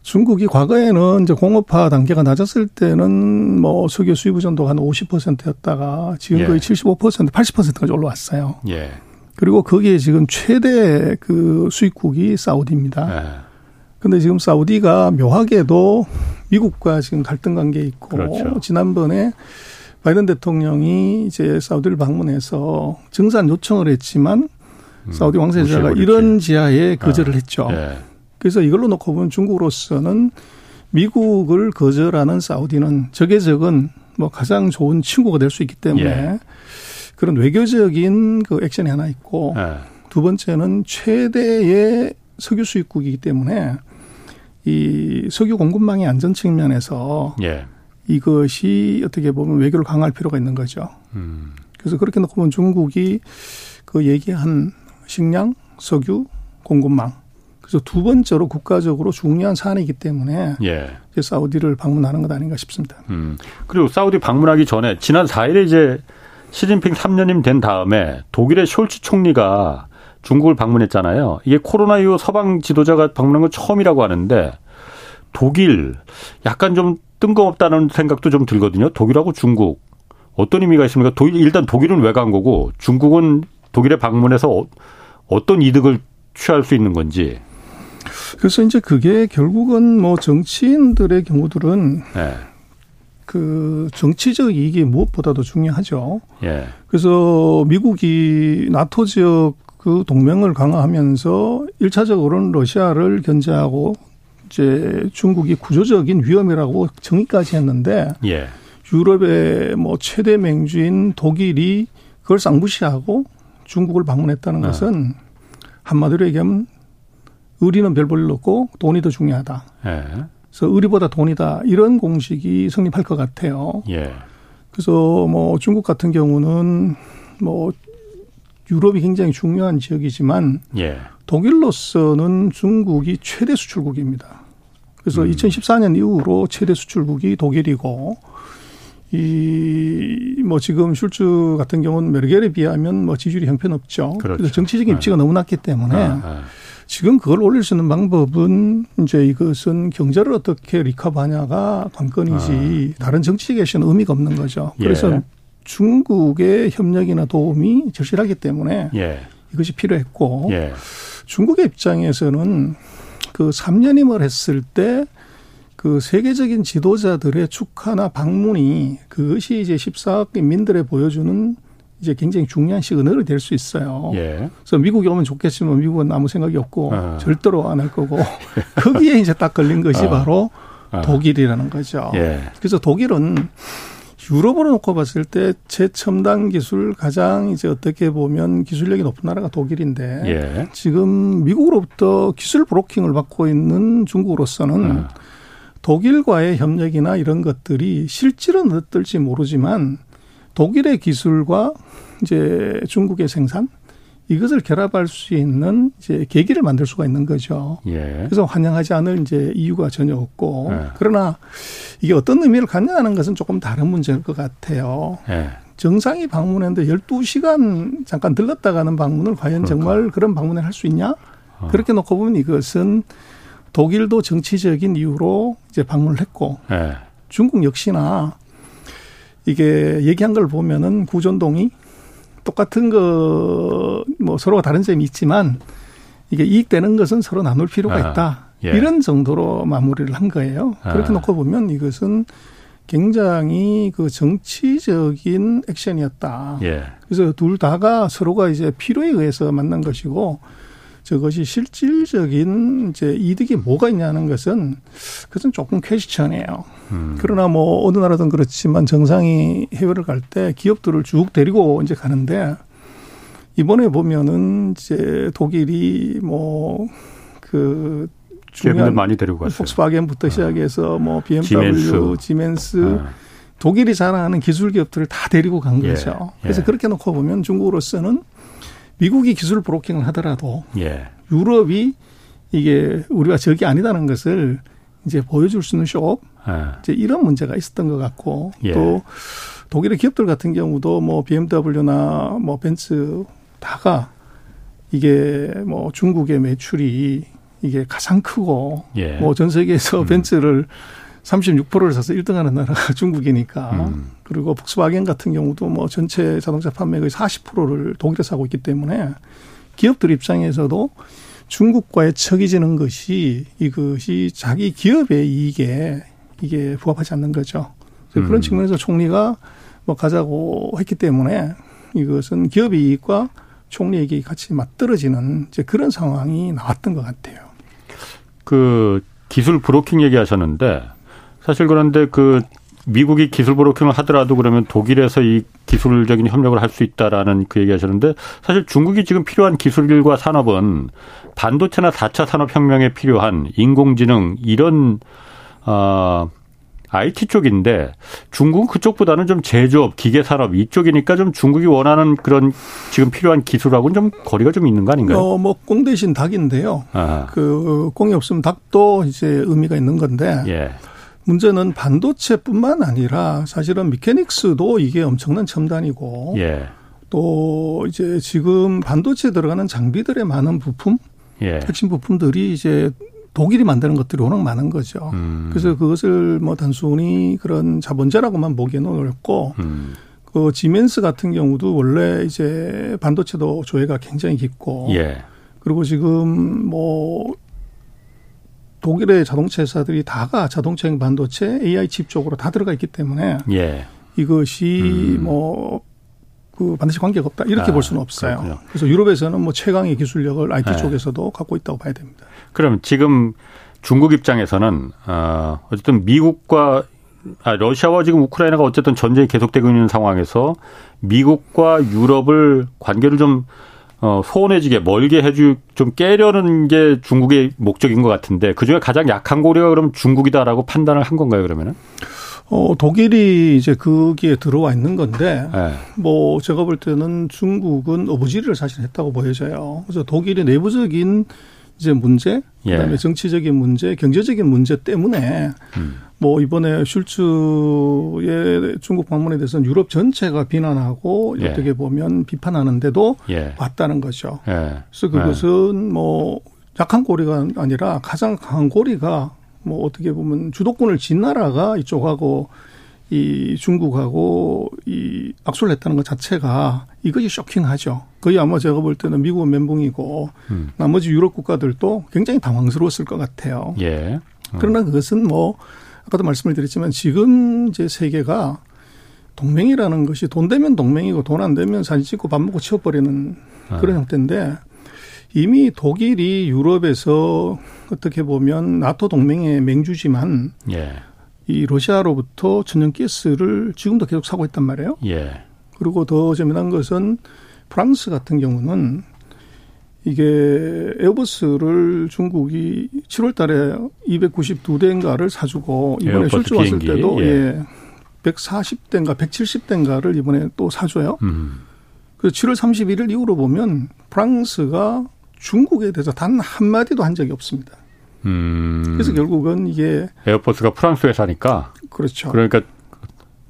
중국이 과거에는 이제 공업화 단계가 낮았을 때는 뭐 석유 수입 의존도가 한 50%였다가 지금 예. 거의 75% 80%까지 올라왔어요. 예. 그리고 거기에 지금 최대 그 수입국이 사우디입니다. 네. 근데 지금 사우디가 묘하게도 미국과 지금 갈등 관계에 있고 그렇죠. 지난번에 바이든 대통령이 이제 사우디를 방문해서 증산 요청을 했지만 음, 사우디 왕세자가 이런 지하에 거절을 아, 했죠. 네. 그래서 이걸로 놓고 보면 중국으로서는 미국을 거절하는 사우디는 적외적은 뭐 가장 좋은 친구가 될 수 있기 때문에 예. 그런 외교적인 그 액션이 하나 있고 네. 두 번째는 최대의 석유 수입국이기 때문에 이 석유 공급망의 안전 측면에서 예. 이것이 어떻게 보면 외교를 강화할 필요가 있는 거죠. 음. 그래서 그렇게 놓고 보면 중국이 그 얘기한 식량, 석유, 공급망. 그래서 두 번째로 국가적으로 중요한 사안이기 때문에 예. 이제 사우디를 방문하는 것 아닌가 싶습니다. 음. 그리고 사우디 방문하기 전에 지난 4일에 이제 시진핑 3년임 된 다음에 독일의 숄츠 총리가 중국을 방문했잖아요. 이게 코로나 이후 서방 지도자가 방문한 건 처음이라고 하는데 독일 약간 좀 뜬금없다는 생각도 좀 들거든요. 독일하고 중국 어떤 의미가 있습니까? 독일 일단 독일은 왜 간 거고 중국은 독일에 방문해서 어, 떤 이득을 취할 수 있는 건지. 그래서 이제 그게 결국은 뭐 정치인들의 경우들은 네. 그 정치적 이익이 무엇보다도 중요하죠. 예. 그래서 미국이 나토 지역 그 동맹을 강화하면서 일차적으로는 러시아를 견제하고 이제 중국이 구조적인 위험이라고 정의까지 했는데 예. 유럽의 뭐 최대 맹주인 독일이 그걸 쌍무시하고 중국을 방문했다는 어. 것은 한마디로 얘기하면 의리는 별 볼일 없고 돈이 더 중요하다. 예. 그래서 의리보다 돈이다 이런 공식이 성립할 것 같아요. 예. 그래서 뭐 중국 같은 경우는 뭐 유럽이 굉장히 중요한 지역이지만 예. 독일로서는 중국이 최대 수출국입니다. 그래서 음. 2014년 이후로 최대 수출국이 독일이고 이 뭐 지금 슐츠 같은 경우는 메르겔에 비하면 뭐 지지율이 형편없죠. 그렇죠. 그래서 정치적인 입지가 네. 너무 낮기 때문에 아, 아. 지금 그걸 올릴 수 있는 방법은 이제 이것은 경제를 어떻게 리커버하냐가 관건이지 아. 다른 정치에 계시는 의미가 없는 거죠. 그래서 예. 중국의 협력이나 도움이 절실하기 때문에 예. 이것이 필요했고 예. 중국의 입장에서는 그 3년임을 했을 때 그 세계적인 지도자들의 축하나 방문이 그것이 이제 14억 인민들에 보여주는 이제 굉장히 중요한 시그널이 될 수 있어요. 예. 그래서 미국이 오면 좋겠지만 미국은 아무 생각이 없고 아. 절대로 안 할 거고 거기에 이제 딱 걸린 것이 아. 바로 아. 독일이라는 거죠. 예. 그래서 독일은 유럽으로 놓고 봤을 때 최첨단 기술 가장 이제 어떻게 보면 기술력이 높은 나라가 독일인데 예. 지금 미국으로부터 기술 브로킹을 받고 있는 중국으로서는 아. 독일과의 협력이나 이런 것들이 실질은 어떨지 모르지만 독일의 기술과 이제 중국의 생산 이것을 결합할 수 있는 이제 계기를 만들 수가 있는 거죠. 예. 그래서 환영하지 않을 이제 이유가 전혀 없고 예. 그러나 이게 어떤 의미를 갖냐는 것은 조금 다른 문제일 것 같아요. 예. 정상이 방문했는데 12시간 잠깐 들렀다 가는 방문을 과연 그럴까? 정말 그런 방문을 할 수 있냐? 어. 그렇게 놓고 보면 이것은 독일도 정치적인 이유로 이제 방문을 했고 예. 중국 역시나 이게 얘기한 걸 보면은 구전동이 똑같은 거 뭐 서로가 다른 점이 있지만 이게 이익되는 것은 서로 나눌 필요가 아, 있다. 예. 이런 정도로 마무리를 한 거예요. 아. 그렇게 놓고 보면 이것은 굉장히 그 정치적인 액션이었다. 예. 그래서 둘 다가 서로가 이제 필요에 의해서 만난 것이고 저것이 실질적인 이제 이득이 뭐가 있냐는 것은 그것은 조금 퀘스천이에요. 음. 그러나 뭐 어느 나라든 그렇지만 정상이 해외를 갈 때 기업들을 쭉 데리고 이제 가는데 이번에 보면은 이제 독일이 뭐그 중요한 많이 데리고 갔어요. 폭스바겐부터 아. 시작해서 뭐 BMW, 지멘스, 지멘스 아. 독일이 자랑하는 기술 기업들을 다 데리고 간 예. 거죠. 예. 그래서 예. 그렇게 놓고 보면 중국으로서는 미국이 기술 브로킹을 하더라도 예. 유럽이 이게 우리가 적이 아니다는 것을 이제 보여줄 수 있는 쇼업 예. 이제 이런 문제가 있었던 것 같고 예. 또 독일의 기업들 같은 경우도 뭐 BMW나 뭐 벤츠 다가 이게 뭐 중국의 매출이 이게 가장 크고 예. 뭐전 세계에서 음. 벤츠를 36%를 사서 1등하는 나라가 중국이니까 음. 그리고 폭스바겐 같은 경우도 뭐 전체 자동차 판매의 40%를 독일에서 하고 있기 때문에 기업들 입장에서도 중국과의 척이 지는 것이 이것이 자기 기업의 이익에 이게 부합하지 않는 거죠. 그런 음. 측면에서 총리가 뭐 가자고 했기 때문에 이것은 기업의 이익과 총리에게 같이 맞떨어지는 이제 그런 상황이 나왔던 것 같아요. 그 기술 브로킹 얘기하셨는데 사실 그런데 그 미국이 기술 브로킹을 하더라도 그러면 독일에서 이 기술적인 협력을 할 수 있다라는 그 얘기하셨는데 사실 중국이 지금 필요한 기술과 산업은 반도체나 4차 산업혁명에 필요한 인공지능 이런 어 IT 쪽인데 중국은 그쪽보다는 좀 제조업, 기계 산업 이쪽이니까 좀 중국이 원하는 그런 지금 필요한 기술하고는 좀 거리가 좀 있는 거 아닌가요? 어, 뭐꽁 대신 닭인데요. 아하. 그 꽁이 없으면 닭도 이제 의미가 있는 건데. 예. 문제는 반도체뿐만 아니라 사실은 미케닉스도 이게 엄청난 첨단이고 예. 또 이제 지금 반도체 들어가는 장비들의 많은 부품 예. 핵심 부품들이 이제 독일이 만드는 것들이 워낙 많은 거죠. 음. 그래서 그것을 뭐 단순히 그런 자본재라고만 보기에는 어렵고 음. 그 지멘스 같은 경우도 원래 이제 반도체도 조회가 굉장히 깊고 예. 그리고 지금 뭐 독일의 자동차 회사들이 다가 자동차형 반도체 AI 칩 쪽으로 다 들어가 있기 때문에 예. 이것이 음. 뭐그 반드시 관계가 없다 이렇게 아, 볼 수는 없어요. 그렇군요. 그래서 유럽에서는 뭐 최강의 기술력을 IT 네. 쪽에서도 갖고 있다고 봐야 됩니다. 그럼 지금 중국 입장에서는 어 어쨌든 미국과 아 러시아와 지금 우크라이나가 어쨌든 전쟁이 계속되고 있는 상황에서 미국과 유럽을 관계를 좀 어, 소원해지게 멀게 해주 좀 깨려는 게 중국의 목적인 것 같은데 그 중에 가장 약한 고리가 그럼 중국이다라고 판단을 한 건가요 그러면은? 어, 독일이 이제 거기에 들어와 있는 건데, 네. 뭐, 제가 볼 때는 중국은 어부지리를 사실 했다고 보여져요. 그래서 독일의 내부적인 이제 문제, 예. 그다음에 예. 정치적인 문제, 경제적인 문제 때문에 음. 뭐 이번에 슐츠의 중국 방문에 대해서는 유럽 전체가 비난하고 예. 어떻게 보면 비판하는데도 예. 왔다는 거죠. 예. 그래서 그것은 뭐 약한 고리가 아니라 가장 강한 고리가 뭐 어떻게 보면 주도권을 진 나라가 이쪽하고 이 중국하고 이 악수를 했다는 것 자체가 이것이 쇼킹하죠. 거의 아마 제가 볼 때는 미국은 멘붕이고 음. 나머지 유럽 국가들도 굉장히 당황스러웠을 것 같아요. 예. 음. 그러나 그것은 뭐 아까도 말씀을 드렸지만 지금 이제 세계가 동맹이라는 것이 돈 되면 동맹이고 돈 안 되면 사진 찍고 밥 먹고 치워버리는 아. 그런 형태인데 이미 독일이 유럽에서 어떻게 보면 나토 동맹의 맹주지만 예. 이 러시아로부터 천연 가스를 지금도 계속 사고 있단 말이에요. 예. 그리고 더 재미난 것은 프랑스 같은 경우는 이게 에어버스를 중국이 7월 달에 292대인가를 사주고 이번에 출주 왔을 때도 예. 예. 140대인가 170대인가를 이번에 또 사줘요. 음. 그래서 7월 31일 이후로 보면 프랑스가 중국에 대해서 단 한마디도 한 적이 없습니다. 음. 그래서 결국은 이게 에어포스가 프랑스 회사니까 그렇죠. 그러니까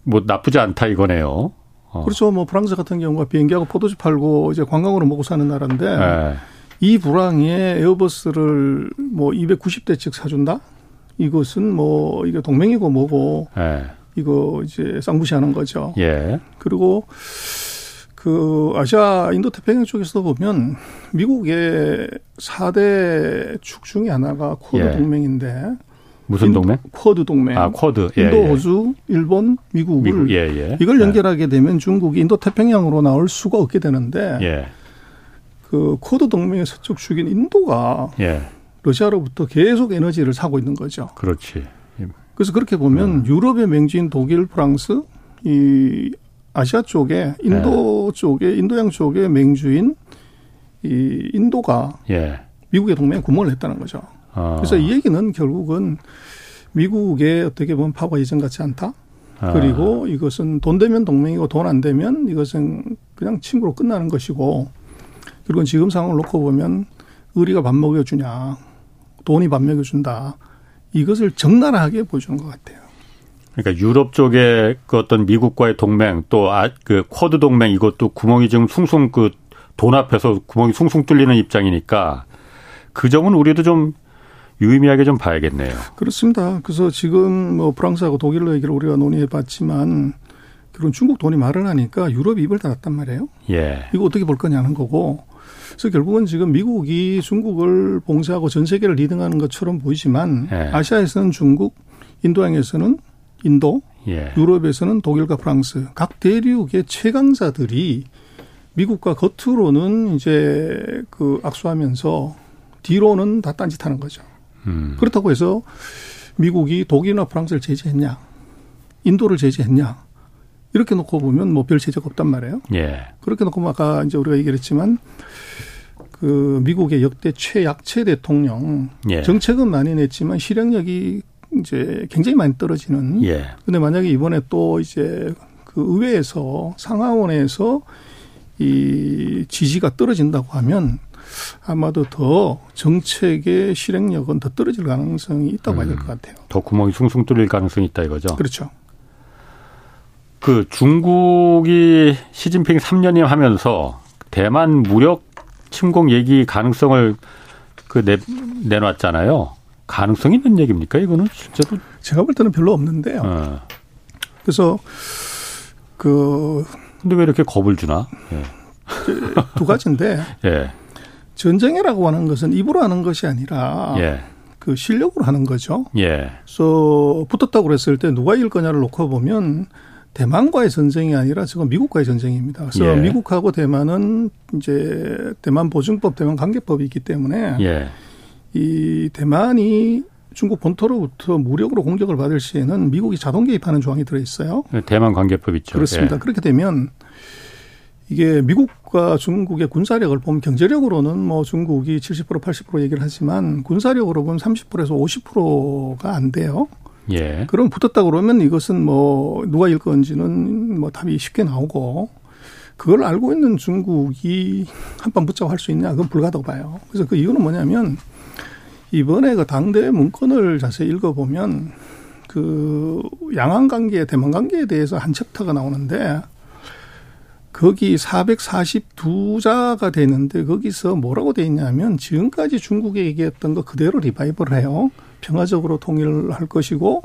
뭐 나쁘지 않다 이거네요. 어. 그렇죠. 뭐 프랑스 같은 경우가 비행기하고 포도주 팔고 이제 관광으로 먹고 사는 나라인데 네. 이 불황에 에어버스를 뭐 290대씩 사준다? 이것은 뭐 이게 동맹이고 뭐고 네. 이거 이제 쌩무시하는 거죠. 예. 그리고 그 아시아 인도 태평양 쪽에서 보면 미국의 4대 축 중에 하나가 쿼드 예. 동맹인데 무슨 동맹? 쿼드 동맹. 아, 쿼드. 예, 인도, 예. 호주, 일본, 미국을 미국, 예, 예. 이걸 연결하게 되면 중국이 인도 태평양으로 나올 수가 없게 되는데 예. 그 쿼드 동맹의 서쪽 축인 인도가 예. 러시아로부터 계속 에너지를 사고 있는 거죠. 그렇지. 그래서 그렇게 보면 음. 유럽의 맹주인 독일, 프랑스, 이 아시아 쪽에 인도 네. 쪽에 인도양 쪽에 맹주인 이 인도가 예. 미국의 동맹에 구멍을 했다는 거죠. 아. 그래서 이 얘기는 결국은 미국의 어떻게 보면 파워 이전 같지 않다. 아. 그리고 이것은 돈 되면 동맹이고 돈 안 되면 이것은 그냥 친구로 끝나는 것이고 그리고 지금 상황을 놓고 보면 의리가 밥 먹여주냐 돈이 밥 먹여준다 이것을 적나라하게 보여주는 것 같아요. 그러니까 유럽 쪽에 그 어떤 미국과의 동맹 또그 아, 쿼드 동맹 이것도 구멍이 지금 숭숭 그 돈 앞에서 구멍이 숭숭 뚫리는 입장이니까 그 점은 우리도 좀 유의미하게 좀 봐야겠네요. 그렇습니다. 그래서 지금 뭐 프랑스하고 독일로 얘기를 우리가 논의해 봤지만 그런 중국 돈이 말을 하니까 유럽이 입을 닫았단 말이에요. 예. 이거 어떻게 볼 거냐는 거고. 그래서 결국은 지금 미국이 중국을 봉쇄하고 전 세계를 leading하는 것처럼 보이지만 예. 아시아에서는 중국, 인도양에서는 인도, 예. 유럽에서는 독일과 프랑스 각 대륙의 최강자들이 미국과 겉으로는 이제 그 악수하면서 뒤로는 다 딴짓하는 거죠. 음. 그렇다고 해서 미국이 독일이나 프랑스를 제재했냐, 인도를 제재했냐, 이렇게 놓고 보면 뭐 별 제재가 없단 말이에요. 예. 그렇게 놓고 아까 이제 우리가 얘기했지만 그 미국의 역대 최약체 대통령 예. 정책은 많이 냈지만 실행력이 이제 굉장히 많이 떨어지는. 예. 근데 만약에 이번에 또 이제 그 의회에서 상하원에서 이 지지가 떨어진다고 하면 아마도 더 정책의 실행력은 더 떨어질 가능성이 있다고 봐야 될것 음. 같아요. 더 구멍이 숭숭 뚫릴 가능성이 있다 이거죠. 그렇죠. 그 중국이 시진핑 3년임 하면서 대만 무력 침공 얘기 가능성을 그 내, 내놨잖아요. 가능성이 있는 얘기입니까? 이거는 실제로? 제가 볼 때는 별로 없는데요. 어. 그래서 그 근데 왜 이렇게 겁을 주나? 예. 두 가지인데. 예. 전쟁이라고 하는 것은 입으로 하는 것이 아니라 예. 그 실력으로 하는 거죠. 예. 그래서 붙었다고 그랬을 때 누가 이길 거냐를 놓고 보면 대만과의 전쟁이 아니라 지금 미국과의 전쟁입니다. 그래서 예. 미국하고 대만은 이제 대만 보증법, 대만 관계법이 있기 때문에 예. 이 대만이 중국 본토로부터 무력으로 공격을 받을 시에는 미국이 자동 개입하는 조항이 들어 있어요. 대만 관계법 있죠. 그렇습니다. 예. 그렇게 되면 이게 미국과 중국의 군사력을 보면 경제력으로는 뭐 중국이 70% 80% 얘기를 하지만 군사력으로 보면 30%에서 50%가 안 돼요. 예. 그럼 붙었다 그러면 이것은 뭐 누가 일 건지는 뭐 답이 쉽게 나오고 그걸 알고 있는 중국이 한판 붙자고 할 수 있냐 그건 불가다고 봐요. 그래서 그 이유는 뭐냐면 이번에 그 당대 문건을 자세히 읽어보면 그 양안 관계, 대만 관계에 대해서 한 챕터가 나오는데 거기 442자가 되는데 거기서 뭐라고 돼 있냐면 지금까지 중국에 얘기했던 거 그대로 리바이벌 해요. 평화적으로 통일을 할 것이고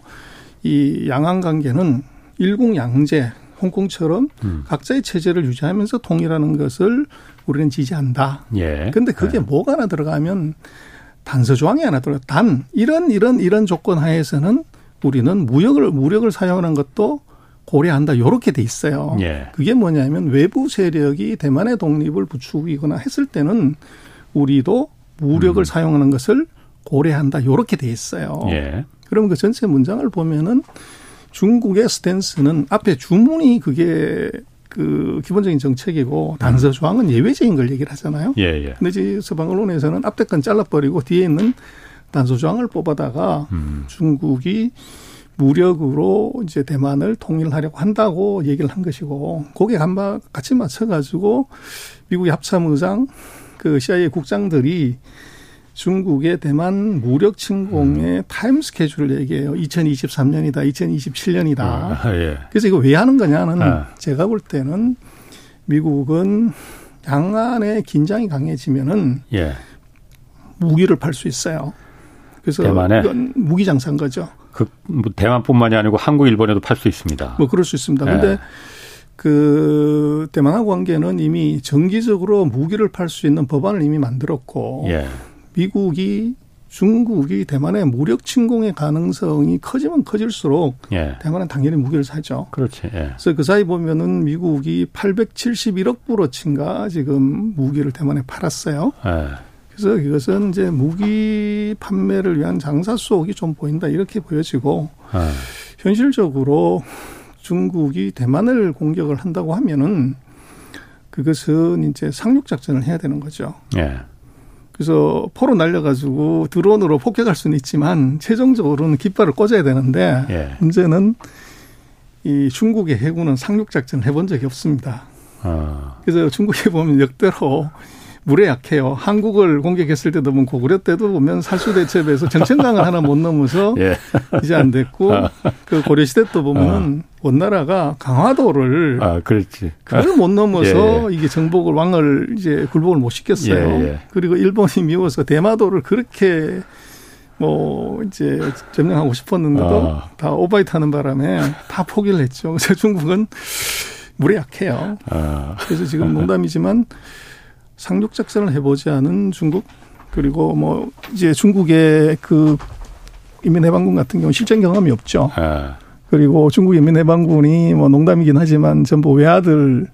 이 양안 관계는 일국양제 홍콩처럼 음. 각자의 체제를 유지하면서 통일하는 것을 우리는 지지한다. 예. 근데 그게 네. 뭐가 하나 들어가면 단서 조항이 하나 들어. 단 이런 이런 이런 조건 하에서는 우리는 무역을 무력을 사용하는 것도 고려한다. 요렇게 돼 있어요. 예. 그게 뭐냐면 외부 세력이 대만의 독립을 부추기거나 했을 때는 우리도 무력을 음. 사용하는 것을 고려한다. 요렇게 돼 있어요. 예. 그러면 그 전체 문장을 보면은 중국의 스탠스는 앞에 주문이 그게 그 기본적인 정책이고 단서 음. 조항은 예외적인 걸 얘기를 하잖아요. 예, 예. 근데 이제 서방 언론에서는 앞에 건 잘라버리고 뒤에 있는 단서 조항을 뽑아다가 음. 중국이 무력으로 이제 대만을 통일하려고 한다고 얘기를 한 것이고 거기에 한바 같이 맞춰 가지고 미국의 합참의장 그 CIA 국장들이 중국의 대만 무력 침공의 음. 타임 스케줄을 얘기해요. 2023년이다, 2027년이다. 아, 예. 그래서 이거 왜 하는 거냐는 아. 제가 볼 때는 미국은 양안의 긴장이 강해지면은 예. 무기를 팔 수 있어요. 그래서 대만에? 무기 장사인 거죠. 그뭐 대만뿐만이 아니고 한국, 일본에도 팔 수 있습니다. 뭐 그럴 수 있습니다. 그런데 예. 그 대만하고 관계는 이미 정기적으로 무기를 팔 수 있는 법안을 이미 만들었고 예. 미국이 중국이 대만의 무력 침공의 가능성이 커지면 커질수록 예. 대만은 당연히 무기를 사죠. 그렇지. 예. 그래서 그 사이 보면은 미국이 871억 불어치인가 지금 무기를 대만에 팔았어요. 예. 그래서 이것은 이제 무기 판매를 위한 장사 수옥이 좀 보인다 이렇게 보여지고 예. 현실적으로 중국이 대만을 공격을 한다고 하면은 그것은 이제 상륙 작전을 해야 되는 거죠. 예. 그래서 포로 날려가지고 드론으로 폭격할 수는 있지만 최종적으로는 깃발을 꽂아야 되는데 예. 문제는 이 중국의 해군은 상륙 작전을 해본 적이 없습니다. 아. 그래서 중국에 보면 역대로 물에 약해요. 한국을 공격했을 때도 보면 고구려 때도 보면 살수 대첩에서 정천강을 하나 못 넘어서 예. 이제 안 됐고 아. 그 고려 시대 또 보면은 아. 원나라가 강화도를 아, 그렇지. 그걸 못 넘어서 예, 예. 이게 정복을 왕을 이제 굴복을 못 시켰어요. 예, 예. 그리고 일본이 미워서 대마도를 그렇게 뭐 이제 점령하고 싶었는데도 아. 다 오바이트 하는 바람에 다 포기를 했죠. 그래서 중국은 물에 약해요. 아. 그래서 지금 농담이지만 상륙 작전을 해보지 않은 중국 그리고 뭐 이제 중국의 그 인민해방군 같은 경우 실전 경험이 없죠. 아. 그리고 중국 인민해방군이 뭐 농담이긴 하지만 전부 외아들로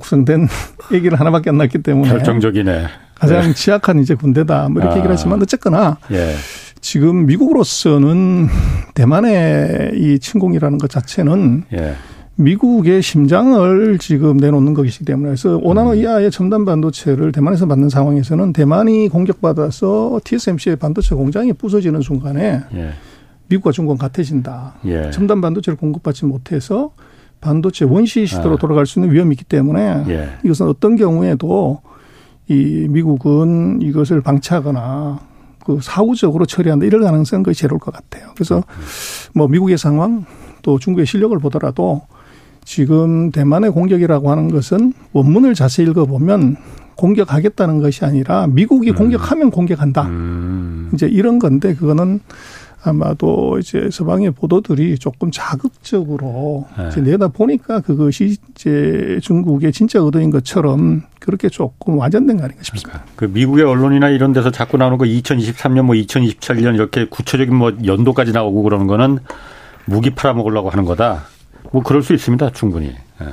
구성된 얘기를 하나밖에 안 났기 때문에 결정적이네. 가장 네. 취약한 이제 군대다. 뭐 이렇게 아. 얘기를 하지만 어쨌거나 예. 지금 미국으로서는 대만의 이 침공이라는 것 자체는 예. 미국의 심장을 지금 내놓는 것이기 때문에 그래서 오나노 음. 이하의 첨단 반도체를 대만에서 받는 상황에서는 대만이 공격받아서 TSMC의 반도체 공장이 부서지는 순간에 예. 미국과 중국은 같아진다. 예. 첨단 반도체를 공급받지 못해서 반도체 원시 시대로 아. 돌아갈 수 있는 위험이 있기 때문에 예. 이것은 어떤 경우에도 이 미국은 이것을 방치하거나 그 사후적으로 처리한다 이럴 가능성은 거의 제로일 것 같아요. 그래서 뭐 미국의 상황 또 중국의 실력을 보더라도 지금 대만의 공격이라고 하는 것은 원문을 자세히 읽어보면 공격하겠다는 것이 아니라 미국이 음. 공격하면 공격한다. 음. 이제 이런 건데 그거는 아마도 이제 서방의 보도들이 조금 자극적으로 네. 이제 내다 보니까 그것이 이제 중국의 진짜 의도인 것처럼 그렇게 조금 와전된 거 아닌가 싶습니다. 그러니까 그 미국의 언론이나 이런 데서 자꾸 나오는 거 2023년 뭐 2027년 이렇게 구체적인 뭐 연도까지 나오고 그러는 거는 무기 팔아먹으려고 하는 거다. 뭐 그럴 수 있습니다. 충분히. 예.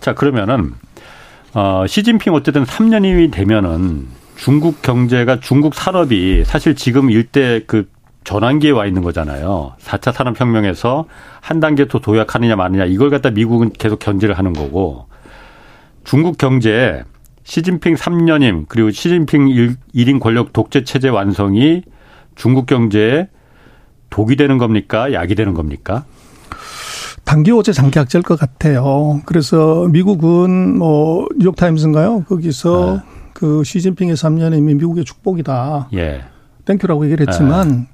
자 그러면은 어 시진핑 어쨌든 3년이 되면은 중국 경제가 중국 산업이 사실 지금 일대 그 전환기에 와 있는 거잖아요. 4차 산업혁명에서 한 단계 더 도약하느냐 마느냐 이걸 갖다 미국은 계속 견제를 하는 거고 중국 경제 시진핑 3년임 그리고 시진핑 1인 권력 독재 체제 완성이 중국 경제에 독이 되는 겁니까? 약이 되는 겁니까? 단기 호재 장기 악재일 것 같아요. 그래서 미국은 뭐 뉴욕 타임스인가요? 거기서 네. 그 시진핑의 3년임이 미국의 축복이다. 예. thank you라고 얘기를 했지만 네.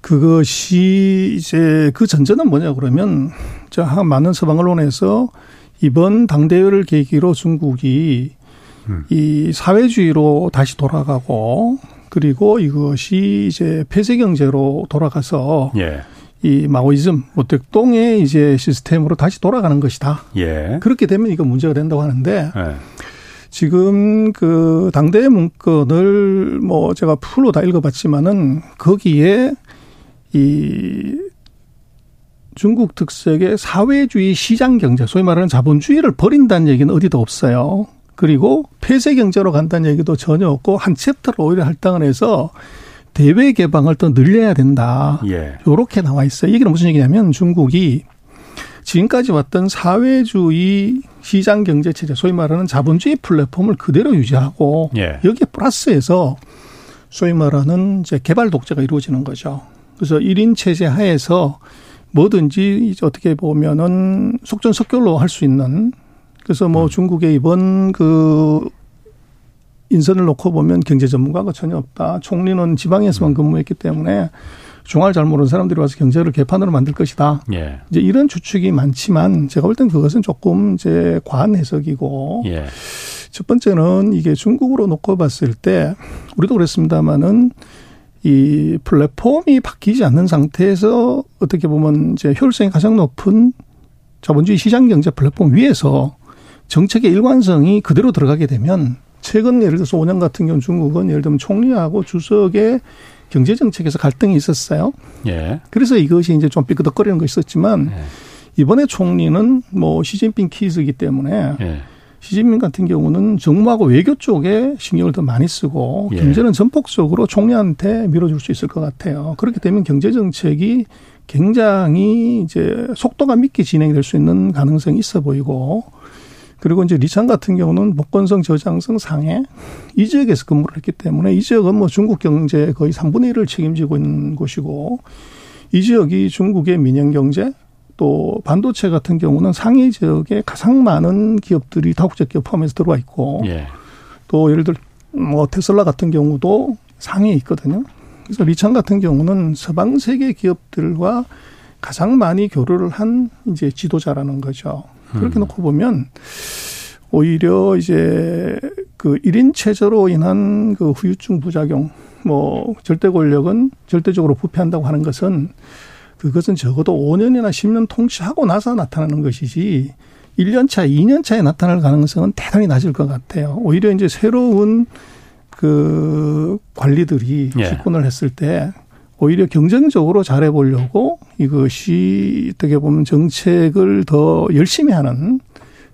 그것이 이제 그 전제는 뭐냐 그러면 저 많은 서방 언론에서 이번 당대회를 계기로 중국이 음. 이 사회주의로 다시 돌아가고 그리고 이것이 이제 폐쇄 경제로 돌아가서 예. 이 마오이즘 모택동의 이제 시스템으로 다시 돌아가는 것이다. 예. 그렇게 되면 이거 문제가 된다고 하는데 예. 지금 그 당대 문건을 뭐 제가 풀로 다 읽어봤지만은 거기에 이 중국 특색의 사회주의 시장 경제, 소위 말하는 자본주의를 버린다는 얘기는 어디도 없어요. 그리고 폐쇄 경제로 간다는 얘기도 전혀 없고 한 챕터를 오히려 할당을 해서 대외 개방을 또 늘려야 된다. 예. 요렇게 나와 있어요. 이게 무슨 얘기냐면 중국이 지금까지 왔던 사회주의 시장 경제 체제, 소위 말하는 자본주의 플랫폼을 그대로 유지하고 예. 여기에 플러스해서 소위 말하는 이제 개발 독재가 이루어지는 거죠. 그래서 1인 체제 하에서 뭐든지 이제 어떻게 보면은 속전속결로 할 수 있는 그래서 뭐 음. 중국의 이번 그 인선을 놓고 보면 경제 전문가가 전혀 없다. 총리는 지방에서만 음. 근무했기 때문에 중화를 잘 모르는 사람들이 와서 경제를 개판으로 만들 것이다. 예. 이제 이런 추측이 많지만 제가 볼 땐 그것은 조금 이제 과한 해석이고 예. 첫 번째는 이게 중국으로 놓고 봤을 때 우리도 그랬습니다마는 이 플랫폼이 바뀌지 않는 상태에서 어떻게 보면 이제 효율성이 가장 높은 자본주의 시장 경제 플랫폼 위에서 정책의 일관성이 그대로 들어가게 되면 최근 예를 들어서 5년 같은 경우 중국은 예를 들면 총리하고 주석의 경제 정책에서 갈등이 있었어요. 예. 그래서 이것이 이제 좀 삐끄덕거리는 것이 있었지만 예. 이번에 총리는 뭐 시진핑 키즈이기 때문에 예. 시진핑 같은 경우는 정무하고 외교 쪽에 신경을 더 많이 쓰고 예. 경제는 전폭적으로 총리한테 밀어줄 수 있을 것 같아요. 그렇기 때문에 경제 정책이 굉장히 이제 속도감 있게 진행이 될 수 있는 가능성이 있어 보이고 그리고 이제 리창 같은 경우는 복건성 저장성 상해 이 지역에서 근무를 했기 때문에 이 지역은 뭐 중국 경제 거의 3분의 1을 책임지고 있는 곳이고 이 지역이 중국의 민영 경제 또 반도체 같은 경우는 상해 지역에 가장 많은 기업들이 다국적 기업 포함해서 들어와 있고 예. 또 예를 들어 뭐 테슬라 같은 경우도 상해에 있거든요. 그래서 리창 같은 경우는 서방 세계 기업들과 가장 많이 교류를 한 이제 지도자라는 거죠. 그렇게 음. 놓고 보면 오히려 이제 그 1인 체제로 인한 그 후유증 부작용 뭐 절대 권력은 절대적으로 부패한다고 하는 것은 그것은 적어도 5년이나 10년 통치하고 나서 나타나는 것이지 1년 차, 2년 차에 나타날 가능성은 대단히 낮을 것 같아요. 오히려 이제 새로운 그 관리들이 예. 집권을 했을 때 오히려 경쟁적으로 잘해보려고 이것이 어떻게 보면 정책을 더 열심히 하는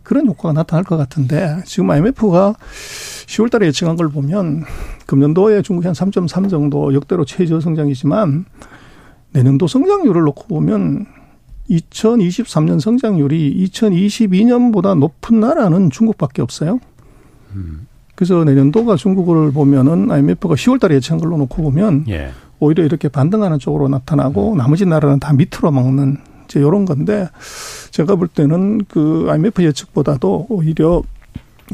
그런 효과가 나타날 것 같은데 지금 IMF가 10월 달에 예측한 걸 보면 금년도에 중국이 한 3.3 정도 역대로 최저 성장이지만 내년도 성장률을 놓고 보면 2023년 성장률이 2022년보다 높은 나라는 중국밖에 없어요. 그래서 내년도가 중국을 보면은 IMF가 10월 달에 예측한 걸로 놓고 보면 예. 오히려 이렇게 반등하는 쪽으로 나타나고 나머지 나라는 다 밑으로 먹는 이제 요런 건데 제가 볼 때는 그 IMF 예측보다도 오히려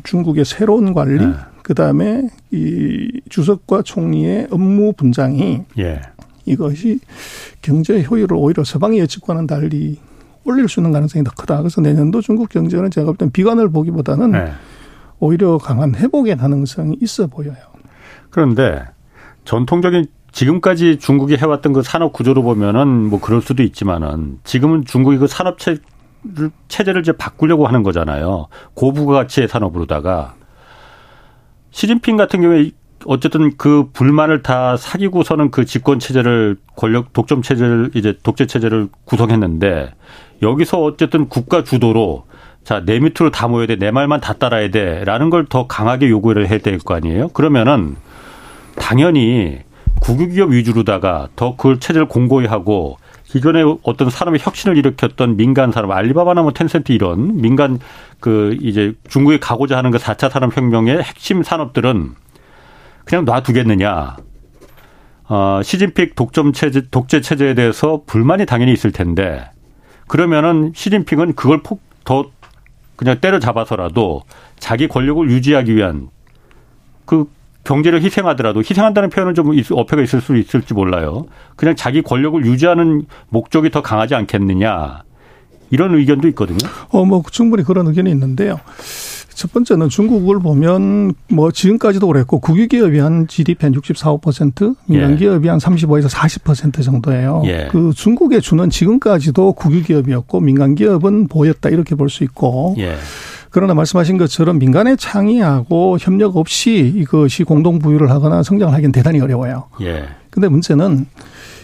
중국의 새로운 관리 예. 그다음에 이 주석과 총리의 업무 분장이 예. 이것이 경제 효율을 오히려 서방의 예측과는 달리 올릴 수 있는 가능성이 더 크다. 그래서 내년도 중국 경제는 제가 볼 땐 비관을 보기보다는 네. 오히려 강한 회복의 가능성이 있어 보여요. 그런데 전통적인 지금까지 중국이 해왔던 그 산업 구조로 보면은 뭐 그럴 수도 있지만은 지금은 중국이 그 산업 체, 체제를 이제 바꾸려고 하는 거잖아요. 고부가치의 산업으로다가 시진핑 같은 경우에 어쨌든 그 불만을 다 사귀고서는 그 집권 체제를 권력 독점 체제를 이제 독재 체제를 구성했는데 여기서 어쨌든 국가 주도로 자, 내 밑으로 다 모여야 돼. 내 말만 다 따라야 돼. 라는 걸 더 강하게 요구를 해야 될 거 아니에요? 그러면은 당연히 국유기업 위주로다가 더 그 체제를 공고히 하고 기존에 어떤 사람의 혁신을 일으켰던 민간 산업, 알리바바나 뭐 텐센트 이런 민간 그 이제 중국에 가고자 하는 그 4차 산업혁명의 핵심 산업들은 그냥 놔두겠느냐. 어, 시진핑 독점 체제, 독재 체제에 대해서 불만이 당연히 있을 텐데 그러면은 시진핑은 그걸 폭 더 그냥 때려잡아서라도 자기 권력을 유지하기 위한 그 경제를 희생하더라도 희생한다는 표현은 좀 어폐가 있을 수 있을지 몰라요. 그냥 자기 권력을 유지하는 목적이 더 강하지 않겠느냐. 이런 의견도 있거든요. 어, 뭐 충분히 그런 의견이 있는데요. 첫 번째는 중국을 보면 뭐 지금까지도 그랬고 국유기업이 한 GDP 한 64, 5% 민간기업이 예. 한 35에서 40% 정도예요. 예. 그 중국에 주는 지금까지도 국유기업이었고 민간기업은 보였다 이렇게 볼 수 있고 예. 그러나 말씀하신 것처럼 민간의 창의하고 협력 없이 이것이 공동 부유를 하거나 성장을 하기는 대단히 어려워요. 예. 근데 문제는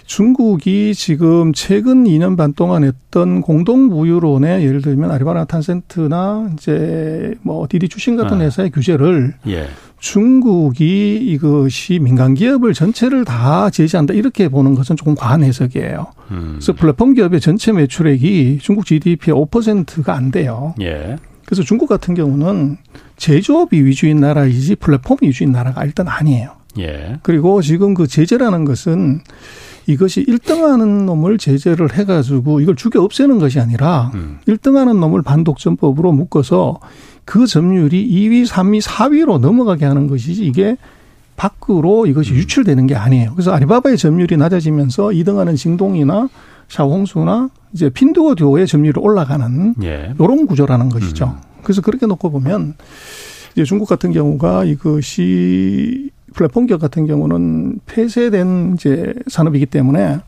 중국이 지금 최근 2년 반 동안 했던 공동무유론에 예를 들면 아리바나 탄센트나 이제 뭐 디디 출신 같은 아. 회사의 규제를 예. 중국이 이것이 민간 기업을 전체를 다 제재한다 이렇게 보는 것은 조금 과한 해석이에요. 음. 그래서 플랫폼 기업의 전체 매출액이 중국 GDP의 5%가 안 돼요. 예. 그래서 중국 같은 경우는 제조업이 위주인 나라이지 플랫폼이 위주인 나라가 일단 아니에요. 예. 그리고 지금 그 제재라는 것은 이것이 1등하는 놈을 제재를 해가지고 이걸 죽여 없애는 것이 아니라 음. 1등하는 놈을 반독점법으로 묶어서 그 점유율이 2위, 3위, 4위로 넘어가게 하는 것이지 이게 밖으로 이것이 음. 유출되는 게 아니에요. 그래서 아리바바의 점유율이 낮아지면서 2등하는 징동이나 샤홍수나 이제 핀두오듀오의 점유율이 올라가는 예. 이런 구조라는 것이죠. 음. 그래서 그렇게 놓고 보면 이제 중국 같은 경우가 이것이 플랫폼 기업 같은 경우는 폐쇄된 이제 산업이기 때문에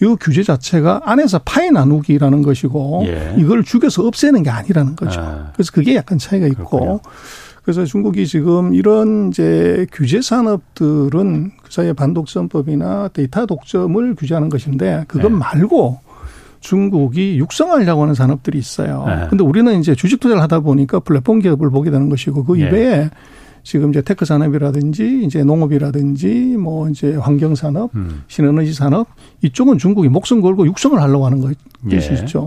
이 규제 자체가 안에서 파이 나누기라는 것이고 예. 이걸 죽여서 없애는 게 아니라는 거죠. 아. 그래서 그게 약간 차이가 있고 그렇군요. 그래서 중국이 지금 이런 이제 규제 산업들은 그 사이에 반독점법이나 데이터 독점을 규제하는 것인데 그것 네. 말고 중국이 육성하려고 하는 산업들이 있어요. 네. 근데 우리는 이제 주식 투자를 하다 보니까 플랫폼 기업을 보게 되는 것이고 그 네. 이외에 지금 이제 tech 산업이라든지 이제 농업이라든지 뭐 이제 환경 산업, 음. 신에너지 산업 이쪽은 중국이 목숨 걸고 육성을 하려고 하는 것이 예.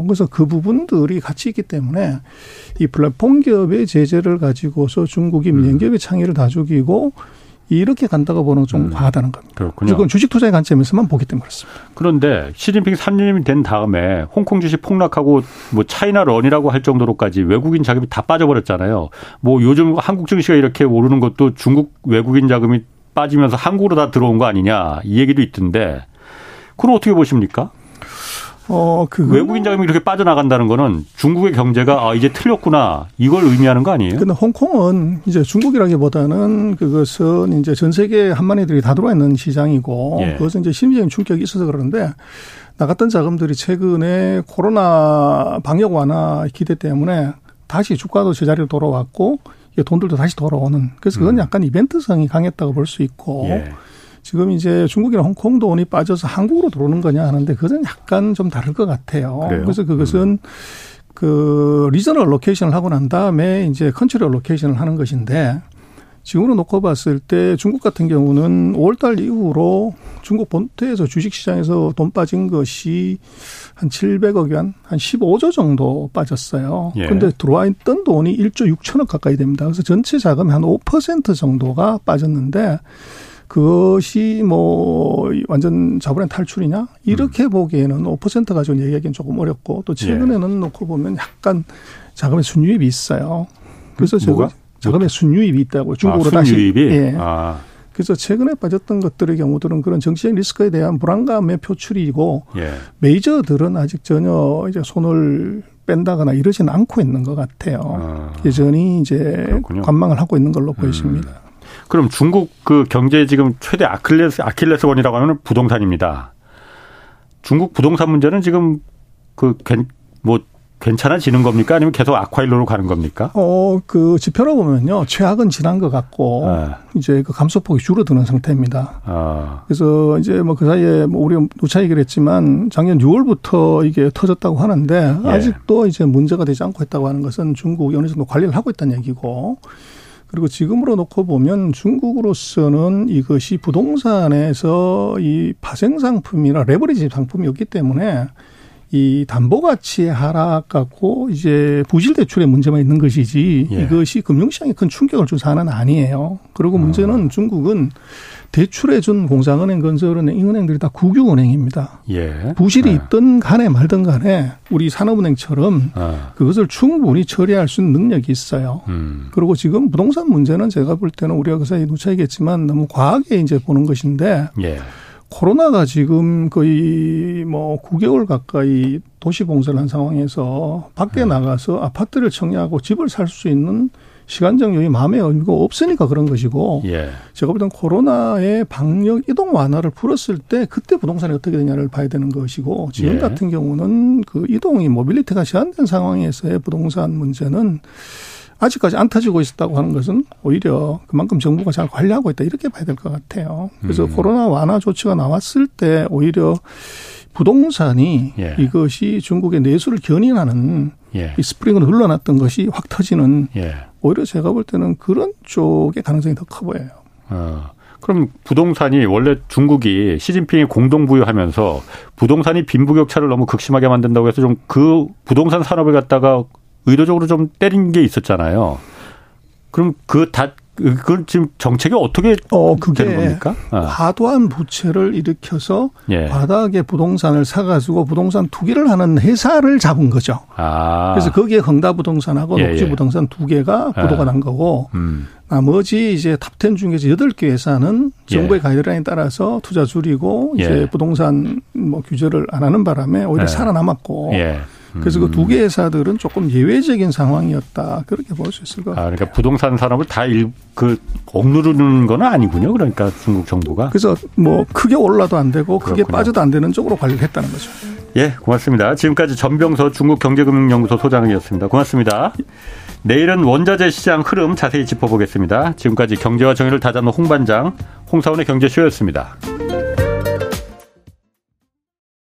그래서 그 부분들이 같이 있기 때문에 이 플랫폼 기업의 제재를 가지고서 중국이 민영 기업의 음. 창의를 다 죽이고 이렇게 간다고 보는 좀 음. 과하다는 겁니다. 그렇군요. 이건 주식 투자의 관점에서만 보기 때문에 그렇습니다. 그런데 시진핑 3년이 된 다음에 홍콩 주식 폭락하고 뭐 차이나 런이라고 할 정도로까지 외국인 자금이 다 빠져버렸잖아요. 뭐 요즘 한국 증시가 이렇게 오르는 것도 중국 외국인 자금이 빠지면서 한국으로 다 들어온 거 아니냐 이 얘기도 있던데 그럼 어떻게 보십니까? 어, 그 외국인 자금이 이렇게 빠져나간다는 거는 중국의 경제가 아, 이제 틀렸구나 이걸 의미하는 거 아니에요? 근데 홍콩은 이제 중국이라기보다는 그것은 이제 전 세계 한만이들이 다 들어와 있는 시장이고 예. 그것은 이제 심리적인 충격이 있어서 그러는데 나갔던 자금들이 최근에 코로나 방역 완화 기대 때문에 다시 주가도 제자리로 돌아왔고 돈들도 다시 돌아오는 그래서 그건 음. 약간 이벤트성이 강했다고 볼 수 있고 예. 지금 이제 중국이나 홍콩 돈이 빠져서 한국으로 들어오는 거냐 하는데 그것은 약간 좀 다를 것 같아요. 그래요? 그래서 그것은 음. 그 regional allocation을 하고 난 다음에 이제 country allocation을 하는 것인데 지금으로 놓고 봤을 때 중국 같은 경우는 5월달 이후로 중국 본토에서 주식시장에서 돈 빠진 것이 한 700억 원, 한 15조 정도 빠졌어요. 예. 근데 들어와 있던 돈이 1조 6천억 가까이 됩니다. 그래서 전체 자금이 한5% 정도가 빠졌는데 그것이 뭐 완전 자본의 탈출이냐 이렇게 음. 보기에는 5% 가지고 얘기하기는 조금 어렵고 또 최근에는 예. 놓고 보면 약간 자금의 순유입이 있어요. 그래서 뭐 자금의 순유입이 있다고 중국으로 아, 다시 예. 아. 그래서 최근에 빠졌던 것들의 경우들은 그런 정치적 리스크에 대한 불안감의 표출이고 예. 메이저들은 아직 전혀 이제 손을 뺀다거나 이러지는 않고 있는 것 같아요. 아. 여전히 이제 그렇군요. 관망을 하고 있는 걸로 음. 보여집니다. 그럼 중국 그 경제 지금 최대 아킬레스 아킬레스건이라고 하는 부동산입니다. 중국 부동산 문제는 지금 그뭐 괜찮아지는 겁니까? 아니면 계속 악화일로로 가는 겁니까? 어, 그 지표로 보면요. 최악은 지난 것 같고 네. 이제 그 감소폭이 줄어드는 상태입니다. 아. 그래서 이제 뭐 그 사이에 뭐 우리 노차 얘기를 했지만 작년 6월부터 이게 터졌다고 하는데 예. 아직도 이제 문제가 되지 않고 있다고 하는 것은 중국이 어느 정도 관리를 하고 있다는 얘기고 그리고 지금으로 놓고 보면 중국으로서는 이것이 부동산에서 이 파생 상품이나 레버리지 상품이었기 때문에 이 담보 가치 하락 갖고 이제 부실 대출의 문제만 있는 것이지 예. 이것이 금융시장에 큰 충격을 준 사안은 아니에요. 그리고 문제는 어. 중국은 대출해 준 공상은행, 건설은행, 이 은행들이 다 국유은행입니다. 예. 부실이 네. 있든 간에 말든 간에 우리 산업은행처럼 아. 그것을 충분히 처리할 수 있는 능력이 있어요. 음. 그리고 지금 부동산 문제는 제가 볼 때는 우리가 그 사이 누차이겠지만 너무 과하게 이제 보는 것인데 예. 코로나가 지금 거의 뭐 9개월 가까이 도시 봉쇄를 한 상황에서 밖에 네. 나가서 아파트를 청약하고 집을 살 수 있는 시간적 여유 마음의 여유가 없으니까 그런 것이고 예. 제가 볼 때는 코로나의 방역 이동 완화를 풀었을 때 그때 부동산이 어떻게 되냐를 봐야 되는 것이고 지금 예. 같은 경우는 그 이동이 mobility가 제한된 상황에서의 부동산 문제는 아직까지 안 터지고 있었다고 하는 것은 오히려 그만큼 정부가 잘 관리하고 있다 이렇게 봐야 될 것 같아요. 그래서 음. 코로나 완화 조치가 나왔을 때 오히려 부동산이 예. 이것이 중국의 내수를 견인하는 예. 이 스프링으로 흘러났던 것이 확 터지는 예. 오히려 제가 볼 때는 그런 쪽의 가능성이 더 커 보여요. 어. 그럼 부동산이 원래 중국이 시진핑이 공동 부여하면서 부동산이 빈부격차를 너무 극심하게 만든다고 해서 좀 그 부동산 산업을 갖다가 의도적으로 좀 때린 게 있었잖아요. 그럼 그다 그걸 지금 정책이 어떻게 어, 그게 되는 겁니까? 어. 과도한 부채를 일으켜서 예. 바닥에 부동산을 사가지고 부동산 투기를 하는 회사를 잡은 거죠. 아. 그래서 거기에 흥다부동산하고 예, 예. 녹지부동산 두 개가 보도가 예. 난 거고 음. 나머지 이제 탑텐 중에서 여덟 개 회사는 정부의 예. 가이드라인에 따라서 투자 줄이고 이제 예. 부동산 뭐 규제를 안 하는 바람에 오히려 살아남았고 그래서 그두 개 회사들은 조금 예외적인 상황이었다 그렇게 볼 수 있을 것 같아요. 아, 그러니까 부동산 산업을 다그 억누르는 건 아니군요. 그러니까 중국 정부가. 그래서 뭐 크게 올라도 안 되고 크게 그렇구나. 빠져도 안 되는 쪽으로 관리를 했다는 거죠. 예, 고맙습니다. 지금까지 전병서 중국경제금융연구소 소장이었습니다. 고맙습니다. 내일은 원자재 시장 흐름 자세히 짚어보겠습니다. 지금까지 경제와 정의를 다잡는 홍반장 홍사원의 경제쇼였습니다.